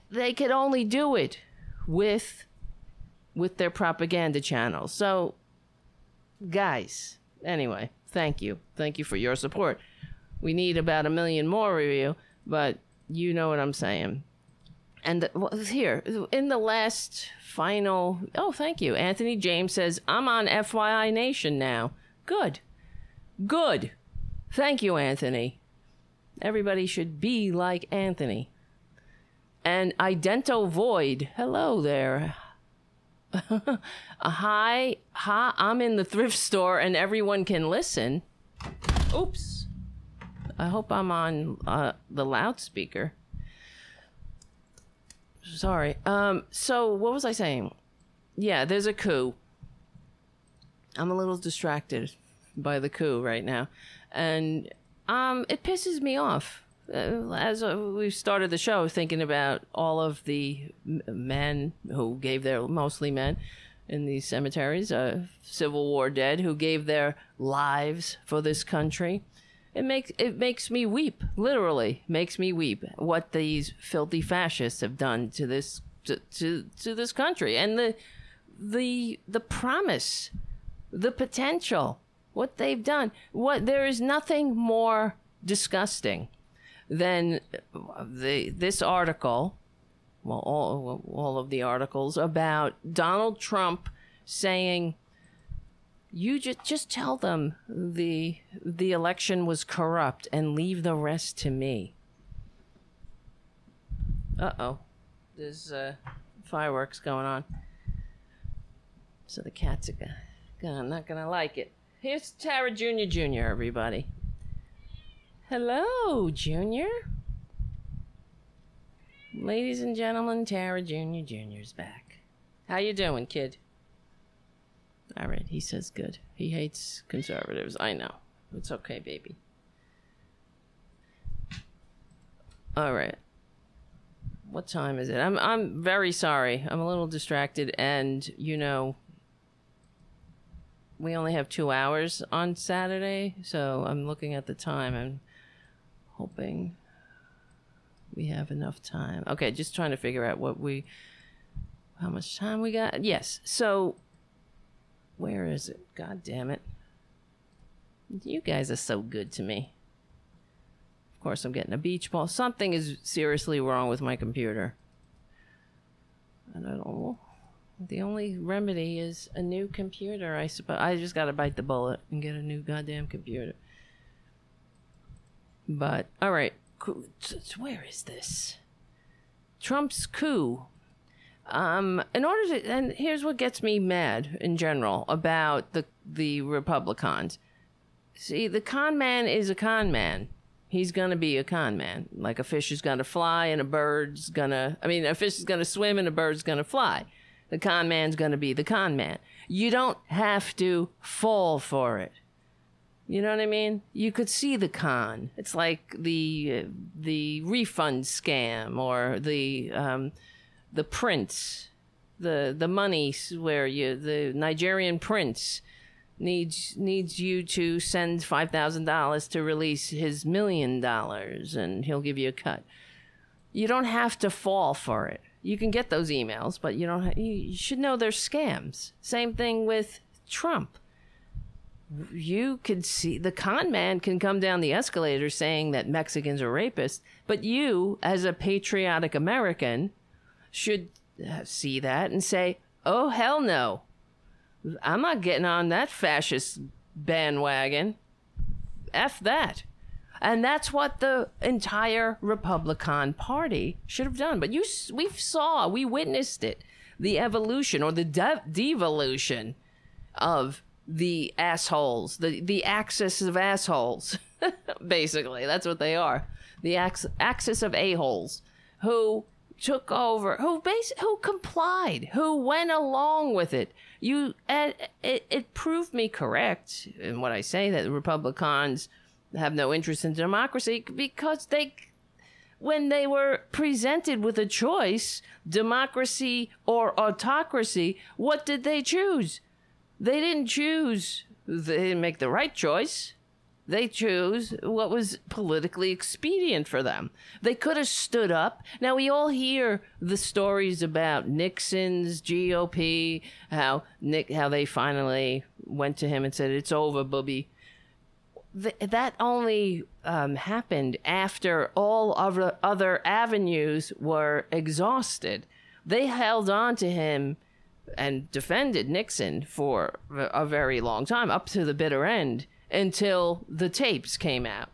they could only do it with with their propaganda channels. So guys, anyway, thank you. Thank you for your support. We need about a million more review, but you know what I'm saying. And well, here in the last final oh thank you. Anthony james says i'm on fyi nation now. Good. Good. Thank you anthony. Everybody should be like anthony. And idento void hello there hi hi i'm in the thrift store and everyone can listen oops i hope i'm on uh, the loudspeaker sorry. Um, so what was I saying? Yeah, there's a coup. I'm a little distracted by the coup right now, and um, it pisses me off. Uh, as uh, we started the show, thinking about all of the men who gave their mostly men in these cemeteries, uh, Civil War dead, who gave their lives for this country. It makes it makes me weep literally makes me weep what these filthy fascists have done to this to, to, to this country. And the the the promise the potential what they've done what there is nothing more disgusting than the this article well all all of the articles about Donald Trump saying you just just tell them the the election was corrupt and leave the rest to me. Uh oh, there's uh, fireworks going on. So the cats are gonna, not gonna like it. Here's Tara Junior Junior, everybody. Hello, Junior. Ladies and gentlemen, Tara Junior Junior's back. How you doing, kid? All right, he says good. He hates conservatives. I know. It's okay, baby. All right. What time is it? I'm I'm very sorry. I'm a little distracted and you know we only have two hours on Saturday, so I'm looking at the time and hoping we have enough time. Okay, just trying to figure out what we, how much time we got. Yes, so where is it? God damn it. You guys are so good to me. Of course, I'm getting a beach ball. Something is seriously wrong with my computer. I don't know. The only remedy is a new computer, I suppose. I just got to bite the bullet and get a new goddamn computer. But, all right. Where is this? Trump's coup. Um, in order to, and here's what gets me mad in general about the the Republicans. See, the con man is a con man. He's gonna be a con man. Like a fish is gonna fly and a bird's gonna. I mean, a fish is gonna swim and a bird's gonna fly. The con man's gonna be the con man. You don't have to fall for it. You know what I mean? You could see the con. It's like the uh, the refund scam or the um, the prince, the the money where you the Nigerian prince needs needs you to send five thousand dollars to release his million dollars, and he'll give you a cut. You don't have to fall for it. You can get those emails, but you don't. Ha- you should know they're scams. Same thing with Trump you could see the con man can come down the escalator saying that Mexicans are rapists, but you, as a patriotic American, should see that and say, oh, hell no. I'm not getting on that fascist bandwagon. F that. And that's what the entire Republican Party should have done. But you, we saw, we witnessed it the evolution or the de- devolution of the assholes, the the axis of assholes. Basically, that's what they are. The ax- axis of a-holes who took over, who bas- who complied, who went along with it. You it, it proved me correct in what I say that Republicans have no interest in democracy because they when they were presented with a choice, democracy or autocracy, what did they choose? They didn't choose, they didn't make the right choice. They chose what was politically expedient for them. They could have stood up. Now, we all hear the stories about Nixon's GOP, how Nick, how they finally went to him and said, It's over, booby. Th- that only um, happened after all other, other avenues were exhausted. They held on to him and defended Nixon for a very long time, up to the bitter end, until the tapes came out.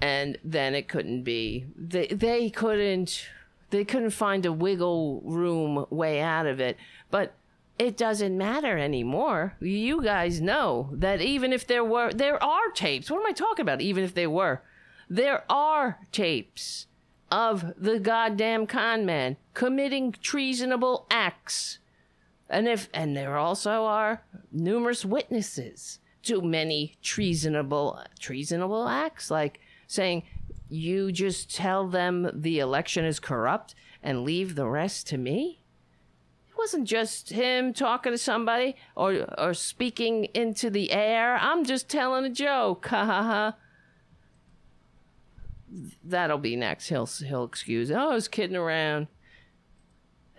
And then it couldn't be. They they couldn't they couldn't find a wiggle room way out of it. But it doesn't matter anymore. You guys know that even if there were there are tapes. What am I talking about? Even if they were. There are tapes of the goddamn con man committing treasonable acts and if and there also are numerous witnesses to many treasonable treasonable acts, like saying you just tell them the election is corrupt and leave the rest to me. It wasn't just him talking to somebody or or speaking into the air. I'm just telling a joke. Ha ha ha. That'll be next. He'll he'll excuse. Oh, I was kidding around.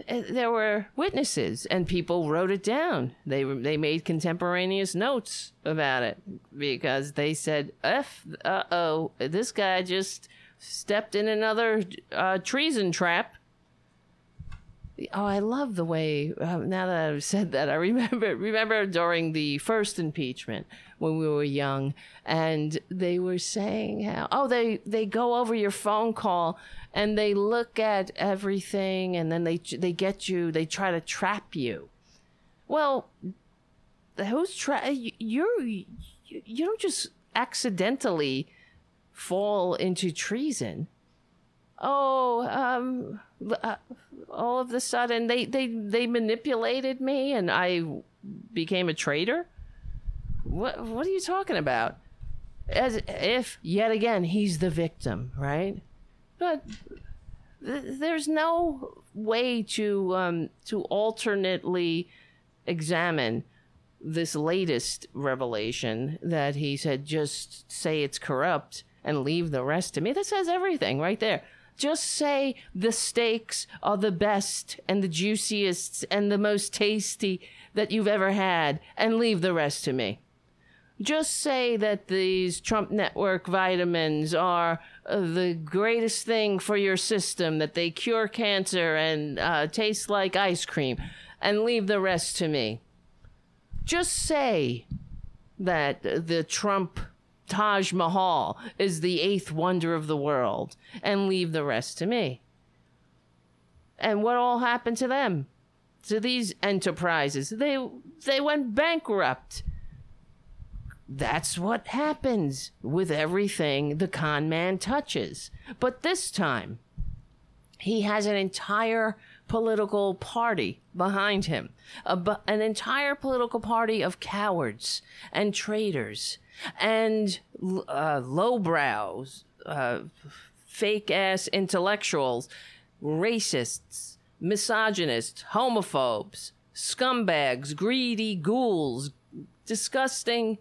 Uh, there were witnesses and people wrote it down. They they made contemporaneous notes about it because they said, "F, uh oh, this guy just stepped in another uh, treason trap." Oh, I love the way. Uh, now that I've said that, I remember remember during the first impeachment when we were young, and they were saying how oh they they go over your phone call and they look at everything and then they they get you they try to trap you. Well who's tra- you're you, you don't just accidentally fall into treason. Oh um uh, all of a sudden they they they manipulated me and i became a traitor what what are you talking about as if yet again he's the victim right but th- there's no way to um, to alternately examine this latest revelation that he said, just say it's corrupt and leave the rest to me. That says everything right there. Just say the steaks are the best and the juiciest and the most tasty that you've ever had and leave the rest to me. Just say that these Trump Network vitamins are uh, the greatest thing for your system, that they cure cancer and uh, taste like ice cream, and leave the rest to me. Just say that the Trump Taj Mahal is the eighth wonder of the world and leave the rest to me. And what all happened to them? To these enterprises? They they went bankrupt. That's what happens with everything the con man touches. But this time, he has an entire political party behind him, a, an entire political party of cowards and traitors and uh, lowbrows, uh, fake ass intellectuals, racists, misogynists, homophobes, scumbags, greedy ghouls, disgusting,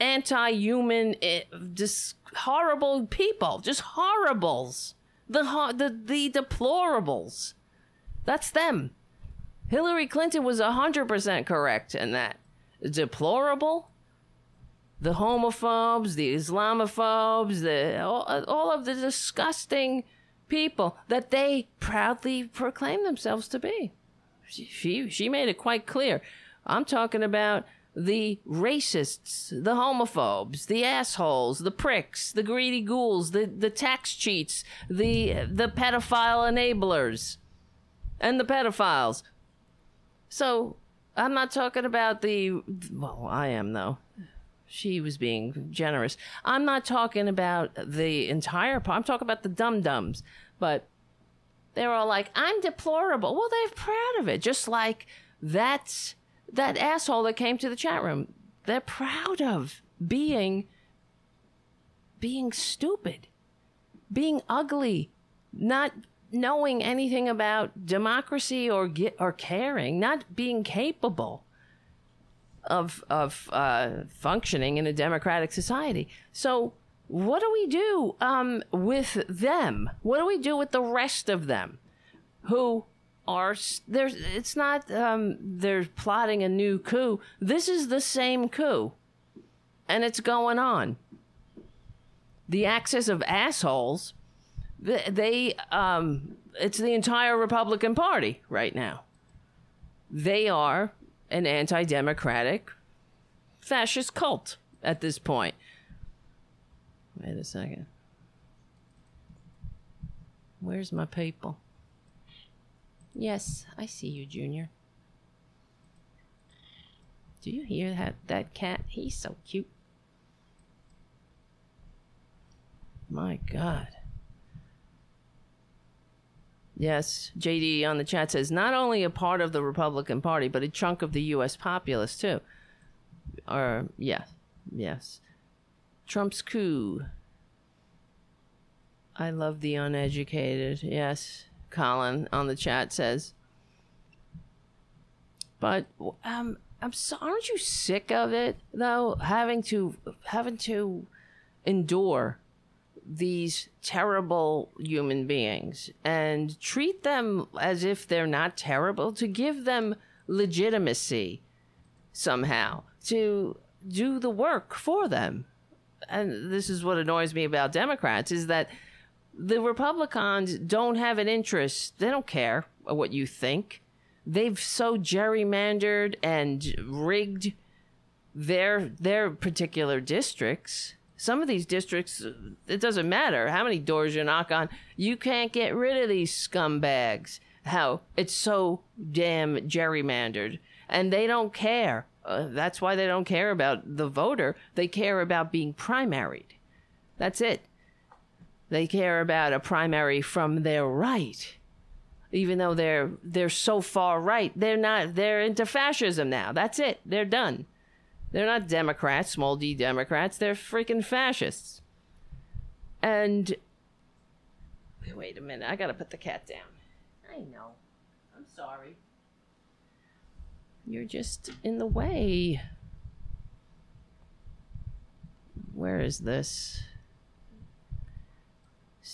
anti human, eh, just horrible people, just horribles. The, the, the deplorables. That's them. Hillary Clinton was 100% correct in that. Deplorable? the homophobes, the Islamophobes, the all, all of the disgusting people that they proudly proclaim themselves to be. She she made it quite clear. I'm talking about the racists, the homophobes, the assholes, the pricks, the greedy ghouls, the, the tax cheats, the the pedophile enablers, and the pedophiles. So I'm not talking about the well, I am though she was being generous. I'm not talking about the entire part. I'm talking about the dum dums. But they're all like, I'm deplorable. Well, they're proud of it. Just like that's that asshole that came to the chat room. They're proud of being being stupid, being ugly, not knowing anything about democracy or get, or caring, not being capable of of uh, functioning in a democratic society. So what do we do um, with them? What do we do with the rest of them who are there's it's not um, they're plotting a new coup. This is the same coup, and it's going on. The axis of assholes, they um, it's the entire Republican Party right now. They are an anti democratic fascist cult at this point. Wait a second. Where's my people? Yes, I see you, Junior. Do you hear that that cat? He's so cute. My God. Yes, JD on the chat says not only a part of the Republican Party, but a chunk of the U.S. populace too. Or yes, yes. Trump's coup. I love the uneducated. Yes, Colin on the chat says. But um, I'm so, aren't you sick of it though? Having to having to endure these terrible human beings and treat them as if they're not terrible, to give them legitimacy somehow, to do the work for them. And this is what annoys me about Democrats is that the Republicans don't have an interest. They don't care what you think. They've so gerrymandered and rigged their their particular districts some of these districts, it doesn't matter how many doors you knock on, you can't get rid of these scumbags. How it's so damn gerrymandered. And they don't care. Uh, that's why they don't care about the voter. They care about being primaried. That's it. They care about a primary from their right. Even though they're they're so far right, they're not they're into fascism now. That's it. They're done. They're not Democrats, small d Democrats. They're freaking fascists. And wait a minute, I gotta put the cat down. I know. I'm sorry. You're just in the way. Where is this?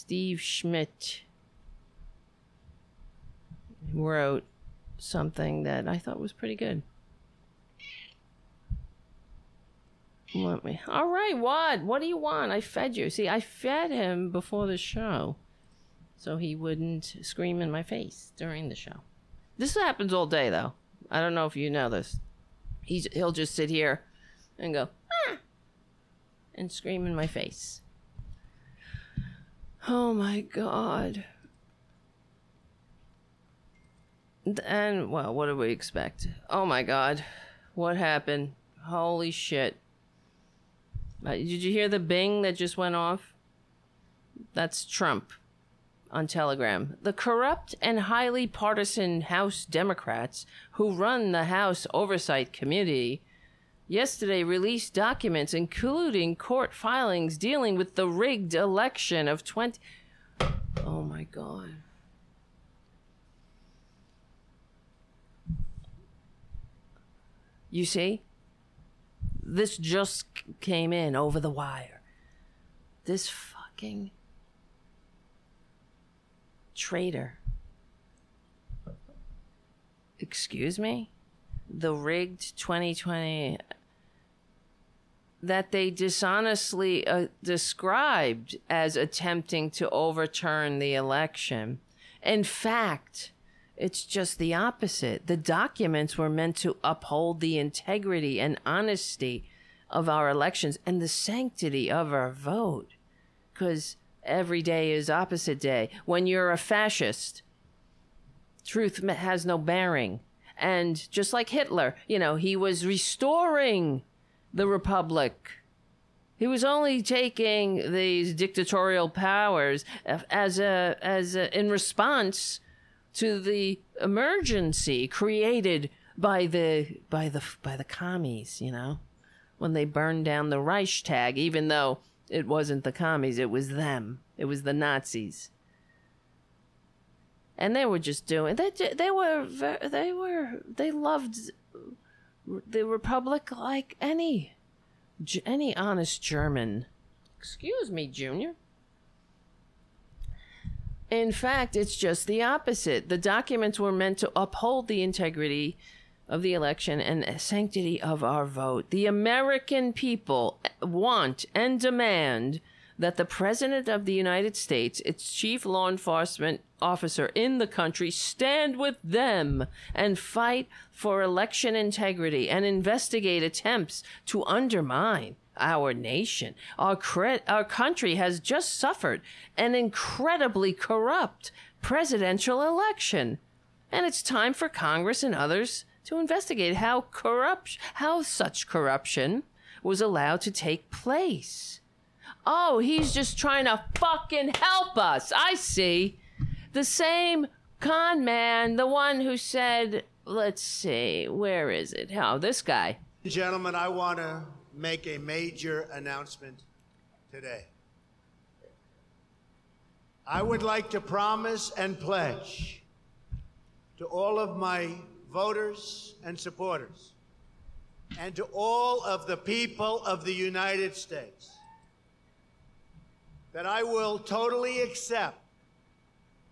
Steve Schmidt wrote something that I thought was pretty good. Let me. All right, what? What do you want? I fed you. See, I fed him before the show, so he wouldn't scream in my face during the show. This happens all day, though. I don't know if you know this. He's he'll just sit here and go ah, and scream in my face. Oh my god. And well, what do we expect? Oh my god. What happened? Holy shit. Uh, did you hear the bing that just went off? That's Trump on Telegram. The corrupt and highly partisan House Democrats who run the House Oversight Committee yesterday released documents including court filings dealing with the rigged election of 20 Oh my god. You see? This just came in over the wire. This fucking traitor. Excuse me? The rigged 2020 that they dishonestly uh, described as attempting to overturn the election. In fact, it's just the opposite. The documents were meant to uphold the integrity and honesty of our elections and the sanctity of our vote. Because every day is opposite day. When you're a fascist, truth has no bearing. And just like Hitler, you know, he was restoring the republic. He was only taking these dictatorial powers as a as a, in response to the emergency created by the by the by the commies, you know, when they burned down the Reichstag, even though it wasn't the commies, it was them, it was the Nazis, and they were just doing they they were they were they loved the republic like any any honest German. Excuse me, Junior. In fact, it's just the opposite. The documents were meant to uphold the integrity of the election and sanctity of our vote. The American people want and demand that the President of the United States, its chief law enforcement officer in the country, stand with them and fight for election integrity and investigate attempts to undermine our nation. Our, cre- our country has just suffered an incredibly corrupt presidential election. And it's time for Congress and others to investigate how corrupt how such corruption was allowed to take place. Oh, he's just trying to fucking help us. I see. The same con man, the one who said, let's see, where is it? How oh, this guy. Gentlemen, I want to make a major announcement today. I would like to promise and pledge to all of my voters and supporters and to all of the people of the United States that I will totally accept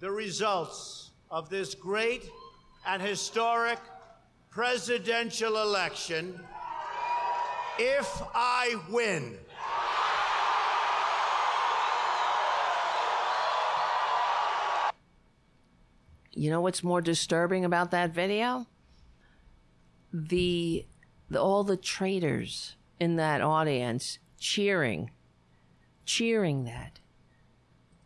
the results of this great and historic presidential election if I win. You know what's more disturbing about that video? The, the all the traitors in that audience cheering, cheering that.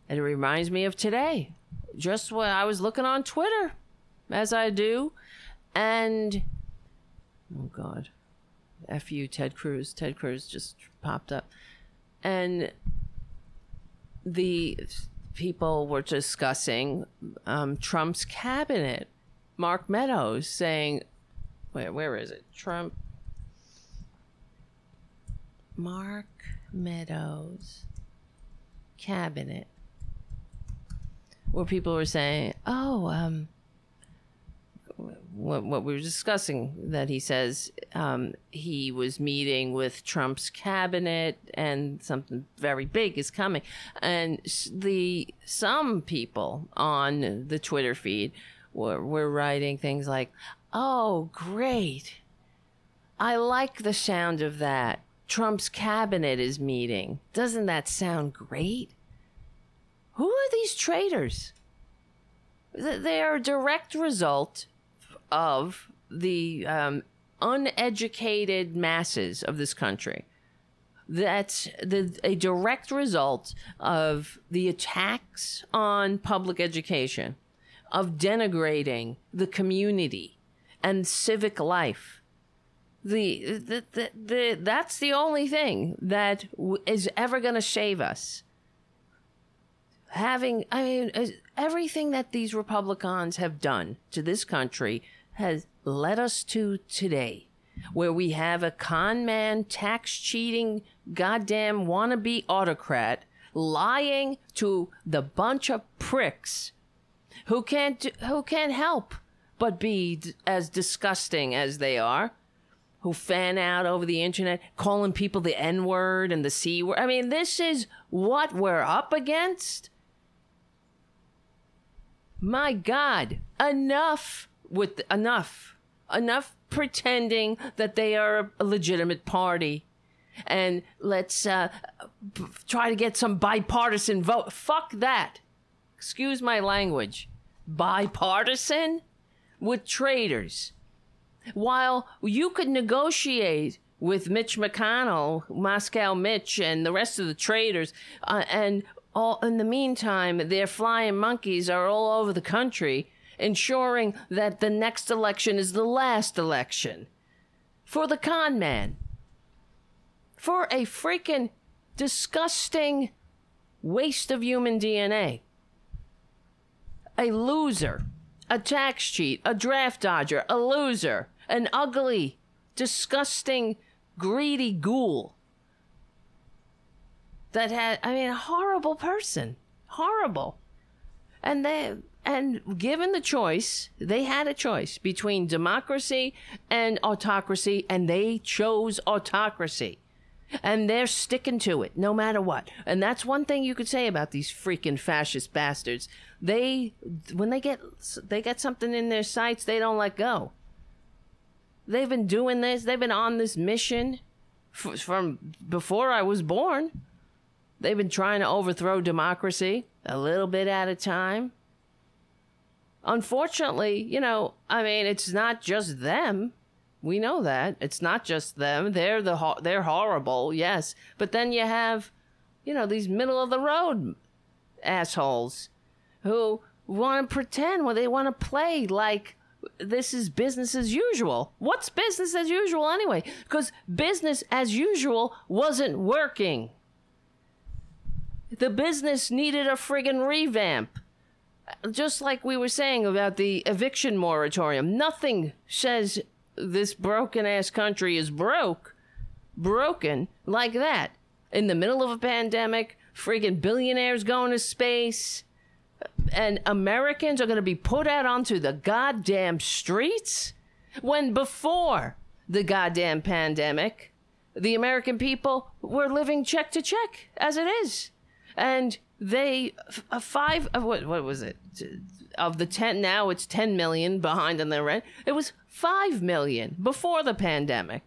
And it reminds me of today. Just when I was looking on Twitter, as I do, and oh god, F you, Ted Cruz. Ted Cruz just popped up. And the people were discussing um, Trump's cabinet. Mark Meadows saying, where, where is it? Trump. Mark Meadows cabinet. Where people were saying, oh, um, what, what we were discussing that he says um, he was meeting with Trump's cabinet and something very big is coming. And the some people on the Twitter feed were, were writing things like, "Oh, great! I like the sound of that. Trump's cabinet is meeting. Doesn't that sound great?" Who are these traitors? They are a direct result of the um, uneducated masses of this country. That's the, a direct result of the attacks on public education, of denigrating the community and civic life. The, the, the, the that's the only thing that is ever going to save us having i mean everything that these republicans have done to this country has led us to today where we have a con man tax cheating goddamn wannabe autocrat lying to the bunch of pricks who can't who can't help but be as disgusting as they are who fan out over the internet calling people the n word and the c word. I mean this is what we're up against my God, enough with enough, enough pretending that they are a legitimate party. And let's uh, try to get some bipartisan vote. Fuck that. Excuse my language. Bipartisan with traitors. While you could negotiate with Mitch McConnell, Moscow Mitch, and the rest of the traitors, uh, and all in the meantime, their flying monkeys are all over the country, ensuring that the next election is the last election. For the con man. For a freaking disgusting waste of human DNA. A loser, a tax cheat, a draft dodger, a loser, an ugly, disgusting, greedy ghoul that had I mean a horrible person. Horrible. And they and given the choice, they had a choice between democracy and autocracy and they chose autocracy. And they're sticking to it no matter what. And that's one thing you could say about these freaking fascist bastards. They when they get they get something in their sights, they don't let go. They've been doing this. They've been on this mission f- from before I was born. They've been trying to overthrow democracy a little bit at a time. Unfortunately, you know, I mean, it's not just them. We know that it's not just them. They're the ho- they're horrible, yes. But then you have, you know, these middle of the road assholes who want to pretend, well, they want to play like this is business as usual. What's business as usual anyway? Because business as usual wasn't working. The business needed a friggin' revamp. Just like we were saying about the eviction moratorium, nothing says this broken ass country is broke, broken like that. In the middle of a pandemic, friggin' billionaires going to space, and Americans are going to be put out onto the goddamn streets? When before the goddamn pandemic, the American people were living check to check as it is and they a five uh, what what was it? Of the 10 now it's 10 million behind on their rent. It was 5 million before the pandemic.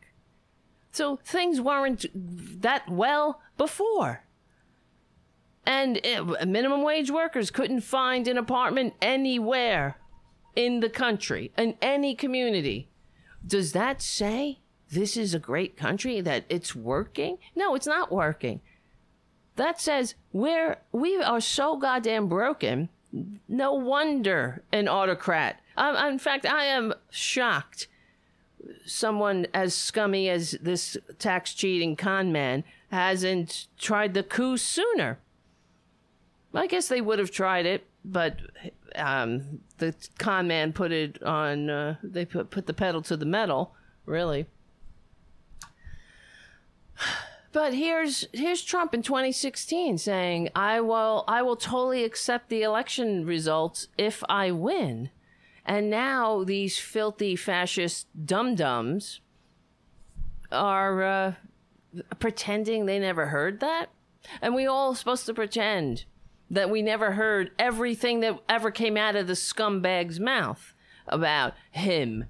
So things weren't that well before. And it, uh, minimum wage workers couldn't find an apartment anywhere in the country in any community. Does that say this is a great country that it's working? No it's not working that says we're we are so goddamn broken. No wonder an autocrat. Um, in fact, I am shocked. Someone as scummy as this tax cheating con man hasn't tried the coup sooner. I guess they would have tried it, but um, the con man put it on. Uh, they put put the pedal to the metal. Really. But here's here's Trump in 2016 saying, "I will I will totally accept the election results if I win." And now these filthy fascist dum dums are uh, pretending they never heard that. And we all supposed to pretend that we never heard everything that ever came out of the scumbag's mouth about him.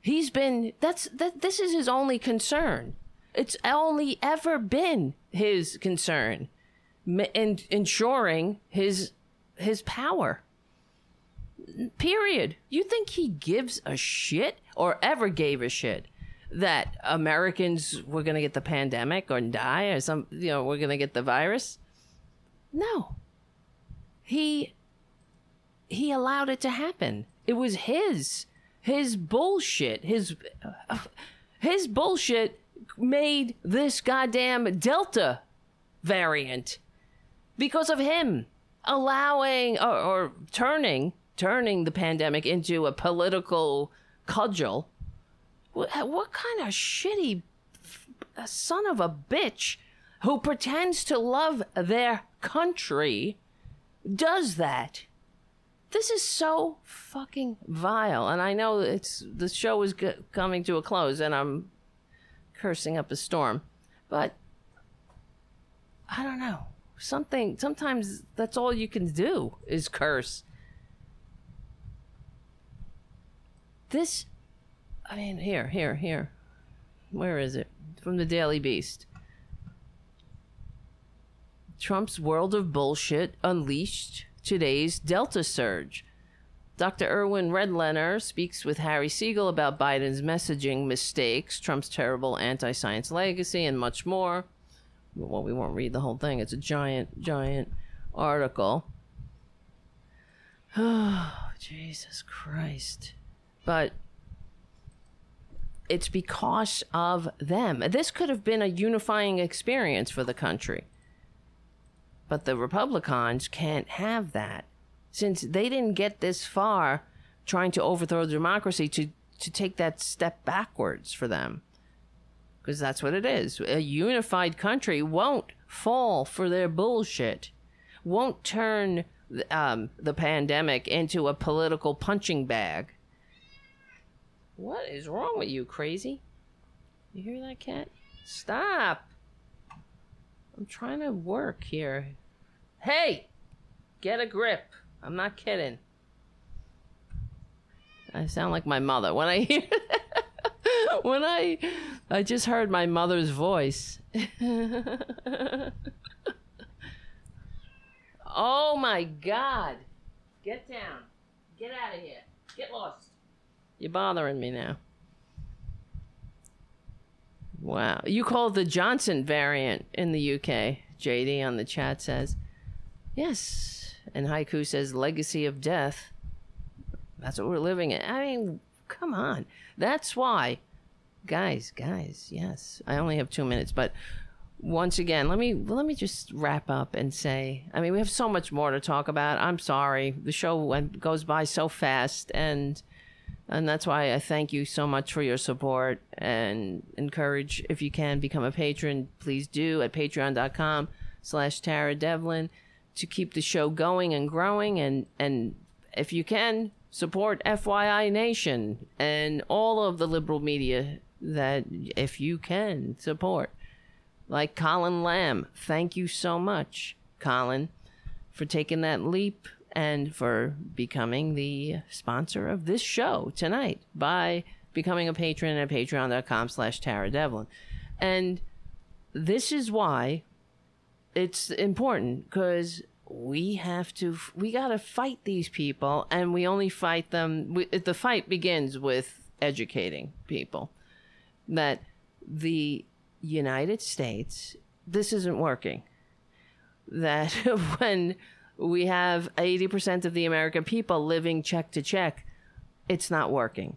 He's been that's that this is his only concern. It's only ever been his concern in ensuring his his power. Period. You think he gives a shit or ever gave a shit that Americans were going to get the pandemic or die or some you know we're going to get the virus? No. He he allowed it to happen. It was his his bullshit. His uh, his bullshit made this goddamn Delta variant because of him allowing or, or turning turning the pandemic into a political cudgel. What, what kind of shitty son of a bitch who pretends to love their country does that? This is so fucking vile, and I know it's the show is g- coming to a close, and I'm cursing up a storm, but I don't know. Something sometimes that's all you can do is curse. This i mean here here here. Where is it? From the daily beast. Trump's world of bullshit unleashed today's delta surge Dr. Irwin Redlener speaks with Harry Siegel about Biden's messaging mistakes, Trump's terrible anti science legacy, and much more well, we won't read the whole thing. It's a giant, giant article. Oh, Jesus Christ. But it's because of them. This could have been a unifying experience for the country. But the Republicans can't have that since they didn't get this far trying to overthrow democracy to, to take that step backwards for them because that's what it is. A unified country won't fall for their bullshit, won't turn um, the pandemic into a political punching bag. What is wrong with you, crazy? You hear that, cat? Stop! I'm trying to work here. Hey! Get a grip. I'm not kidding. I sound like my mother when I hear when I I just heard my mother's voice. oh my god. Get down. Get out of here. Get lost. You're bothering me now. Wow. You call the Johnson variant in the UK, JD on the chat says. Yes. And Haiku says legacy of death. That's what we're living in. I mean, come on. That's why guys, guys, yes. I only have 2 minutes, but once again, let me let me just wrap up and say, I mean, we have so much more to talk about. I'm sorry. The show went, goes by so fast and and that's why I thank you so much for your support and encourage if you can become a patron, please do at patreon.com slash Tara Devlin to keep the show going and growing and and if you can support FYI Nation and all of the liberal media that if you can support. Like Colin Lamb, thank you so much, Colin, for taking that leap and for becoming the sponsor of this show tonight by becoming a patron at patreon.com slash Tara Devlin. And this is why it's important because we have to we got to fight these people and we only fight them we, the fight begins with educating people that the United States, this isn't working. That when we have 80% of the American people living check to check, it's not working.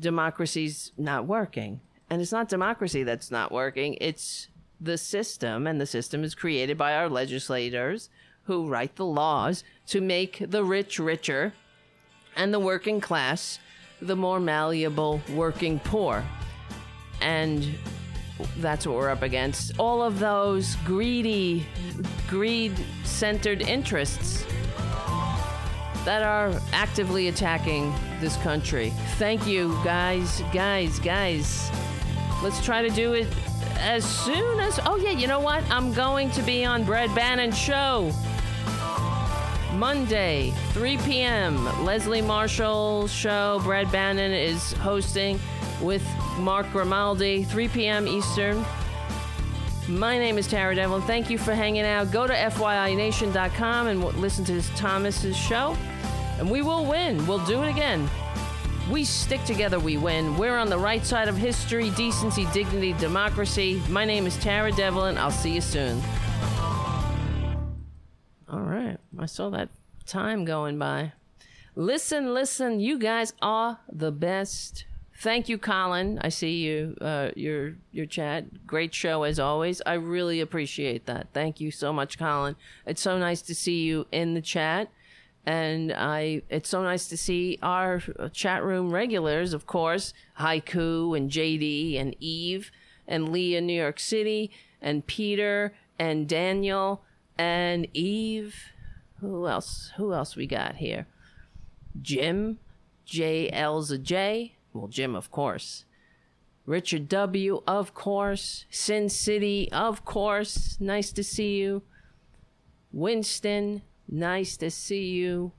Democracy's not working. And it's not democracy that's not working, it's the system, and the system is created by our legislators who write the laws to make the rich richer and the working class the more malleable working poor and that's what we're up against. All of those greedy, greed centered interests that are actively attacking this country. Thank you, guys, guys, guys. Let's try to do it as soon as. Oh, yeah, you know what? I'm going to be on Brad Bannon's show. Monday, 3 p.m. Leslie Marshall's show. Brad Bannon is hosting with Mark Grimaldi, 3 p.m. Eastern. My name is Tara Devlin. Thank you for hanging out. Go to FYINation.com and listen to Thomas's show. And we will win. We'll do it again. We stick together, we win. We're on the right side of history, decency, dignity, democracy. My name is Tara Devlin. I'll see you soon. All right. I saw that time going by. Listen, listen. You guys are the best. Thank you, Colin. I see you, uh, your your chat. Great show as always. I really appreciate that. Thank you so much, Colin. It's so nice to see you in the chat, and I. It's so nice to see our chat room regulars, of course, Haiku and JD and Eve and Lee in New York City and Peter and Daniel and Eve. Who else? Who else we got here? Jim, J Elza J. Well, Jim, of course. Richard W., of course. Sin City, of course. Nice to see you. Winston, nice to see you.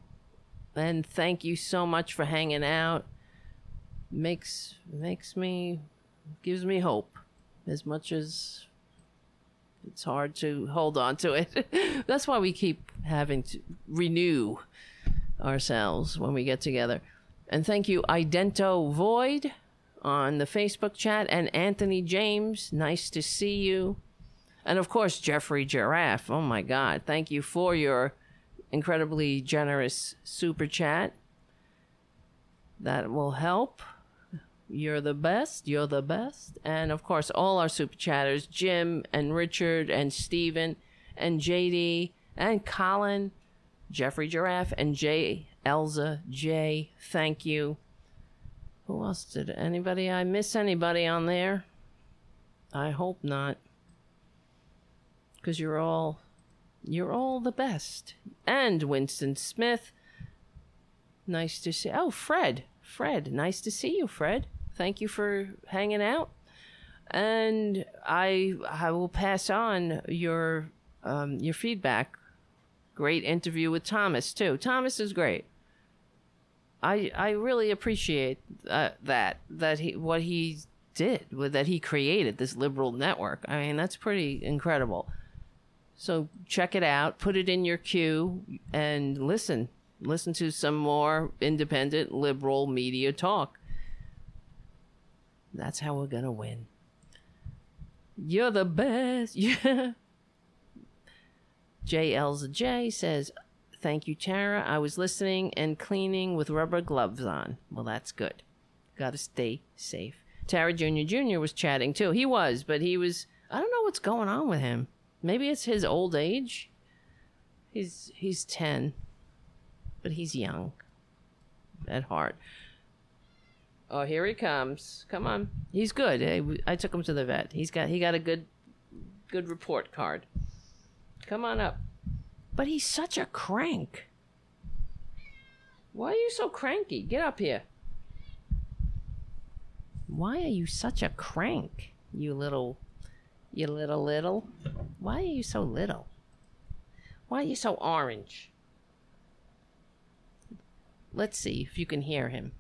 And thank you so much for hanging out. Makes makes me gives me hope as much as it's hard to hold on to it. That's why we keep having to renew ourselves when we get together. And thank you, Idento Void on the Facebook chat, and Anthony James. Nice to see you. And of course, Jeffrey Giraffe. Oh my God. Thank you for your incredibly generous super chat. That will help. You're the best. You're the best. And of course, all our super chatters Jim and Richard and Steven and JD and Colin, Jeffrey Giraffe, and Jay Elza J. Thank you. Who else did anybody? I miss anybody on there? I hope not. Because you're all you're all the best. And Winston Smith. Nice to see. Oh, Fred. Fred. Nice to see you, Fred. Thank you for hanging out. And I I will pass on your um, your feedback. Great interview with Thomas too. Thomas is great. I I really appreciate uh, that that he what he did with that he created this liberal network. I mean that's pretty incredible. So check it out, put it in your queue, and listen. Listen to some more independent liberal media talk. That's how we're gonna win. You're the best. Yeah. JL's J says, Thank you, Tara. I was listening and cleaning with rubber gloves on. Well, that's good. Gotta stay safe. Tara Jr. Jr. was chatting too. He was, but he was. I don't know what's going on with him. Maybe it's his old age. He's he's ten, but he's young at heart. Oh, here he comes. Come on. He's good. I, I took him to the vet. He's got he got a good good report card. Come on up. But he's such a crank. Why are you so cranky? Get up here. Why are you such a crank, you little, you little little? Why are you so little? Why are you so orange? Let's see if you can hear him.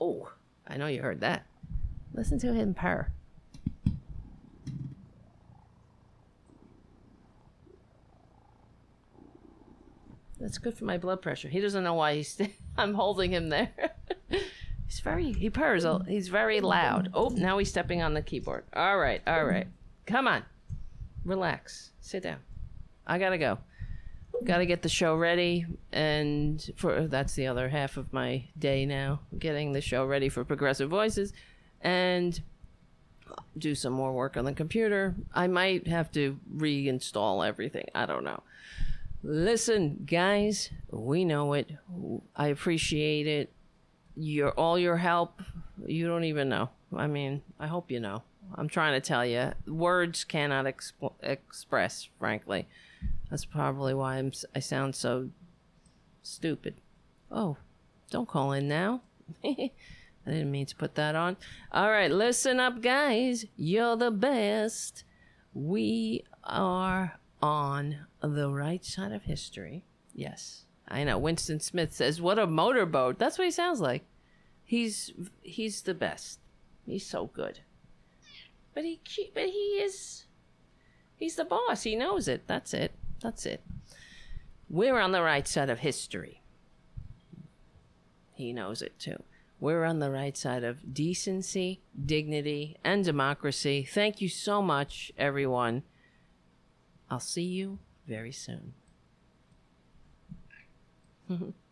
Oh, I know you heard that. Listen to him purr. That's good for my blood pressure. He doesn't know why he's. I'm holding him there. he's very. He purrs. He's very loud. Oh, now he's stepping on the keyboard. All right, all right. Come on, relax. Sit down. I gotta go. Gotta get the show ready, and for that's the other half of my day now. Getting the show ready for Progressive Voices, and do some more work on the computer. I might have to reinstall everything. I don't know. Listen, guys, we know it. I appreciate it. Your all your help. You don't even know. I mean, I hope you know. I'm trying to tell you. Words cannot exp- express, frankly. That's probably why I'm, I sound so Stupid. Oh, don't call in now. I didn't mean to put that on. All right, listen up, guys. You're the best. We are on the right side of history. Yes, I know. Winston Smith says, "What a motorboat." That's what he sounds like. He's he's the best. He's so good. But he but he is he's the boss. He knows it. That's it. That's it. We're on the right side of history. He knows it too. We're on the right side of decency, dignity, and democracy. Thank you so much, everyone. I'll see you very soon. Mm-hmm.